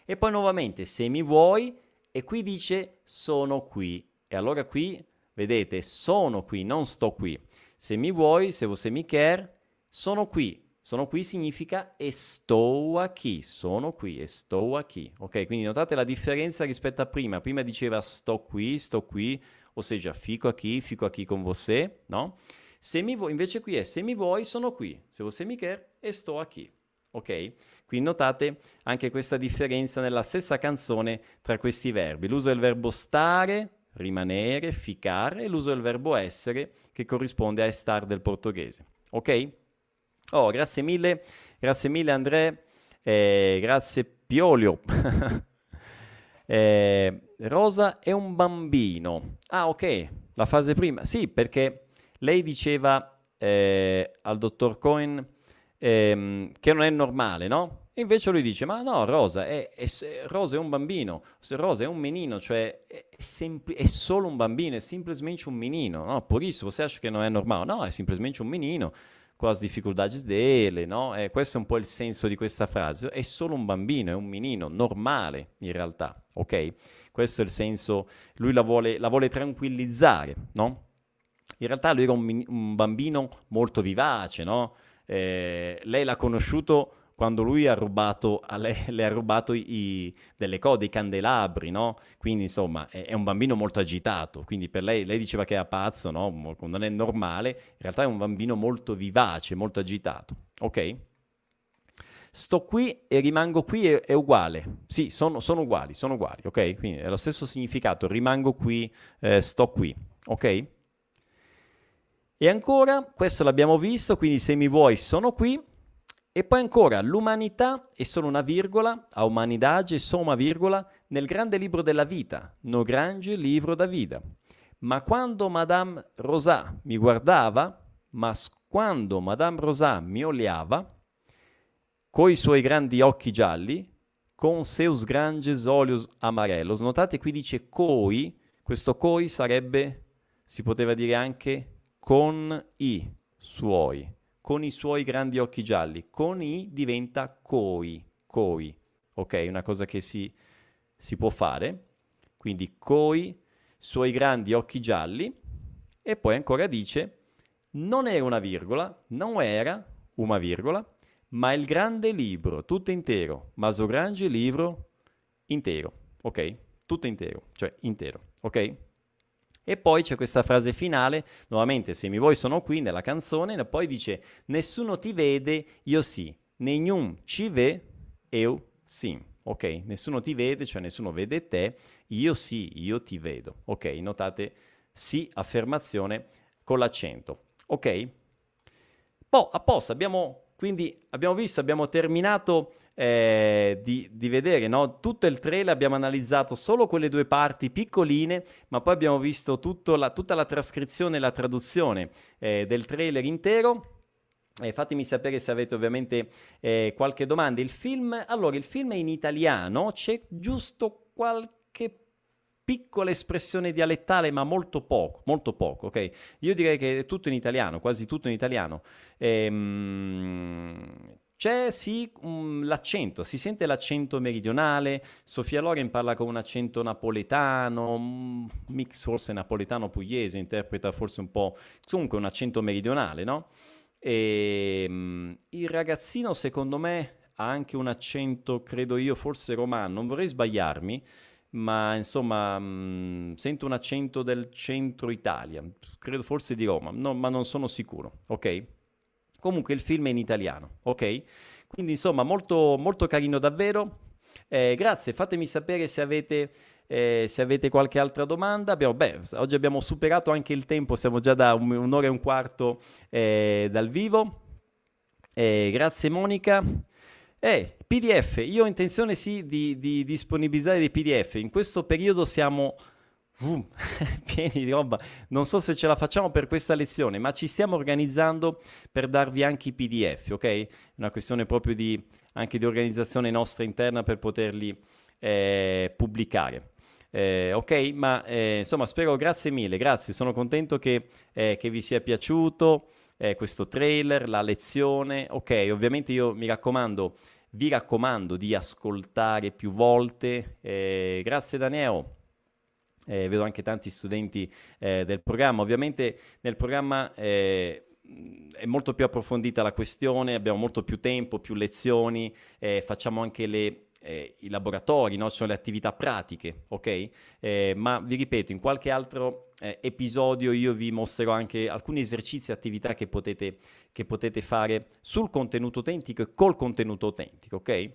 E poi nuovamente, se mi vuoi, e qui dice sono qui. E allora qui, vedete, sono qui, non sto qui. Se mi vuoi, se você me quer, sono qui. Sono qui significa estou aqui, sono qui, estou aqui. Ok, quindi notate la differenza rispetto a prima. Prima diceva sto qui, sto qui, o seja, fico aqui, fico aqui con você, no? Se mi vuoi, invece qui è se mi vuoi, sono qui. Se você mi quer, estou aqui. Ok? Quindi notate anche questa differenza nella stessa canzone tra questi verbi. L'uso del verbo stare, rimanere, ficar e l'uso del verbo essere che corrisponde a estar del portoghese. Ok? Oh, grazie mille, grazie mille Andrea, eh, grazie Piolio. eh, Rosa è un bambino. Ah, ok, la fase prima. Sì, perché lei diceva eh, al dottor Cohen ehm, che non è normale, no? E invece lui dice, ma no, Rosa è, è, Rosa è un bambino, Rosa è un menino, cioè è, sempl- è, solo un bambino, è semplicemente un menino, no? Por você acha che non è normale? No, è semplicemente un menino con as dificuldades dele, no? E questo è un po' il senso di questa frase. È solo un bambino, è un menino, normale in realtà, ok? Questo è il senso, lui la vuole, la vuole tranquillizzare, no? In realtà lui era un, un bambino molto vivace, no? Eh, lei l'ha conosciuto quando lui ha rubato, lei, le ha rubato i, delle code, i candelabri, no? Quindi insomma è, è, un bambino molto agitato, quindi per lei, lei diceva che era pazzo, no? Non è normale, in realtà è un bambino molto vivace, molto agitato, ok? Sto qui e rimango qui è, è uguale, sì, sono, sono, uguali, sono uguali, ok? Quindi è lo stesso significato, rimango qui, eh, sto qui, ok? E ancora, questo l'abbiamo visto, quindi se mi vuoi sono qui, e poi ancora, l'umanità è solo una virgola, a umanidade una virgola, nel grande libro della vita, no grande libro da vita. Ma quando Madame Rosà mi guardava, ma quando Madame Rosà mi oliava, coi suoi grandi occhi gialli, con seus grandes olhos amarelos. Notate qui dice coi, questo coi sarebbe, si poteva dire anche con i suoi con i suoi grandi occhi gialli. Con i diventa coi, coi. Ok, una cosa che si, si può fare. Quindi coi suoi grandi occhi gialli. E poi ancora dice, non era una virgola, non era una virgola, ma il grande libro, tutto intero. Ma so grande libro intero. Ok? Tutto intero, cioè intero. Ok? E poi c'è questa frase finale, nuovamente se mi vuoi sono qui nella canzone, e poi dice nessuno ti vede, io sì, nenhum ci ve, eu sim. ok? Nessuno ti vede, cioè nessuno vede te, io sì, io ti vedo, ok? Notate sì, affermazione con l'accento, ok? Poi, apposta, abbiamo quindi abbiamo visto, abbiamo terminato eh, di, di, vedere no? tutto il trailer, abbiamo analizzato solo quelle due parti piccoline, ma poi abbiamo visto la, tutta la trascrizione e la traduzione eh, del trailer intero. Eh, fatemi sapere se avete ovviamente eh, qualche domanda. Il film, allora, il film è in italiano, c'è giusto qualche piccola espressione dialettale, ma molto poco, molto poco, ok? Io direi che è tutto in italiano, quasi tutto in italiano. Ehm, c'è sì um, l'accento, si sente l'accento meridionale, Sofia Loren parla con un accento napoletano, mix forse napoletano-pugliese, interpreta forse un po', comunque un accento meridionale, no? E, um, il ragazzino secondo me ha anche un accento, credo io, forse romano, non vorrei sbagliarmi, ma insomma mh, mm, sento un accento del centro Italia, credo forse di Roma, no, ma non sono sicuro, ok? Comunque il film è in italiano, ok? Quindi insomma molto, molto carino davvero. Eh, grazie, fatemi sapere se avete, eh, se avete qualche altra domanda. Abbiamo, beh, oggi abbiamo superato anche il tempo, siamo già da un, un'ora e un quarto eh, dal vivo. Eh, grazie Monica. Eh, PDF, io ho intenzione sì di, di disponibilizzare dei PDF, in questo periodo siamo uh, pieni di roba, non so se ce la facciamo per questa lezione, ma ci stiamo organizzando per darvi anche i PDF, ok? Una questione proprio di, anche di organizzazione nostra interna per poterli eh, pubblicare. Eh, ok, ma eh, insomma spero, grazie mille, grazie, sono contento che, eh, che vi sia piaciuto eh, questo trailer, la lezione. Ok, ovviamente io mi raccomando, vi raccomando di ascoltare più volte. Eh, grazie Daniele. Eh, vedo anche tanti studenti eh, del programma. Ovviamente nel programma eh, è molto più approfondita la questione, abbiamo molto più tempo, più lezioni, eh, facciamo anche le eh, i laboratori, no? sono le attività pratiche, ok? Eh, ma vi ripeto, in qualche altro episodio io vi mostrerò anche alcuni esercizi e attività che potete, che potete fare sul contenuto autentico e col contenuto autentico, ok?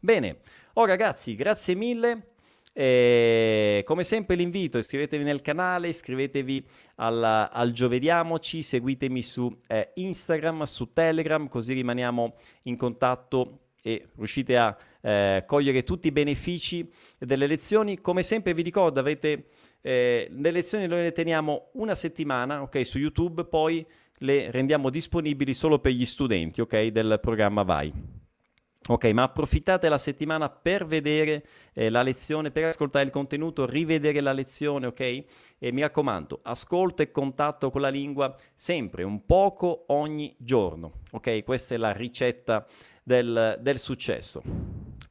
Bene, oh ragazzi, grazie mille. Eh, come sempre l'invito, iscrivetevi nel canale, iscrivetevi al, al Giovediamoci, seguitemi su eh, Instagram, su Telegram, così rimaniamo in contatto e riuscite a eh, cogliere tutti i benefici delle lezioni. Come sempre vi ricordo, avete, eh, le lezioni noi le teniamo una settimana okay, su YouTube, poi le rendiamo disponibili solo per gli studenti okay, del programma VAI. Ok, ma approfittate la settimana per vedere eh, la lezione, per ascoltare il contenuto, rivedere la lezione, ok? E mi raccomando, ascolto e contatto con la lingua sempre, un poco ogni giorno, ok? Questa è la ricetta del, del successo.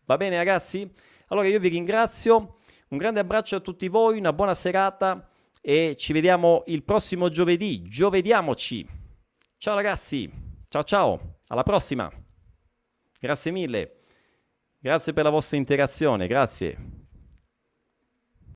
Va bene ragazzi? Allora io vi ringrazio, un grande abbraccio a tutti voi, una buona serata e ci vediamo il prossimo giovedì. Giovediamoci! Ciao ragazzi, ciao ciao, alla prossima! Grazie mille, grazie per la vostra interazione, grazie.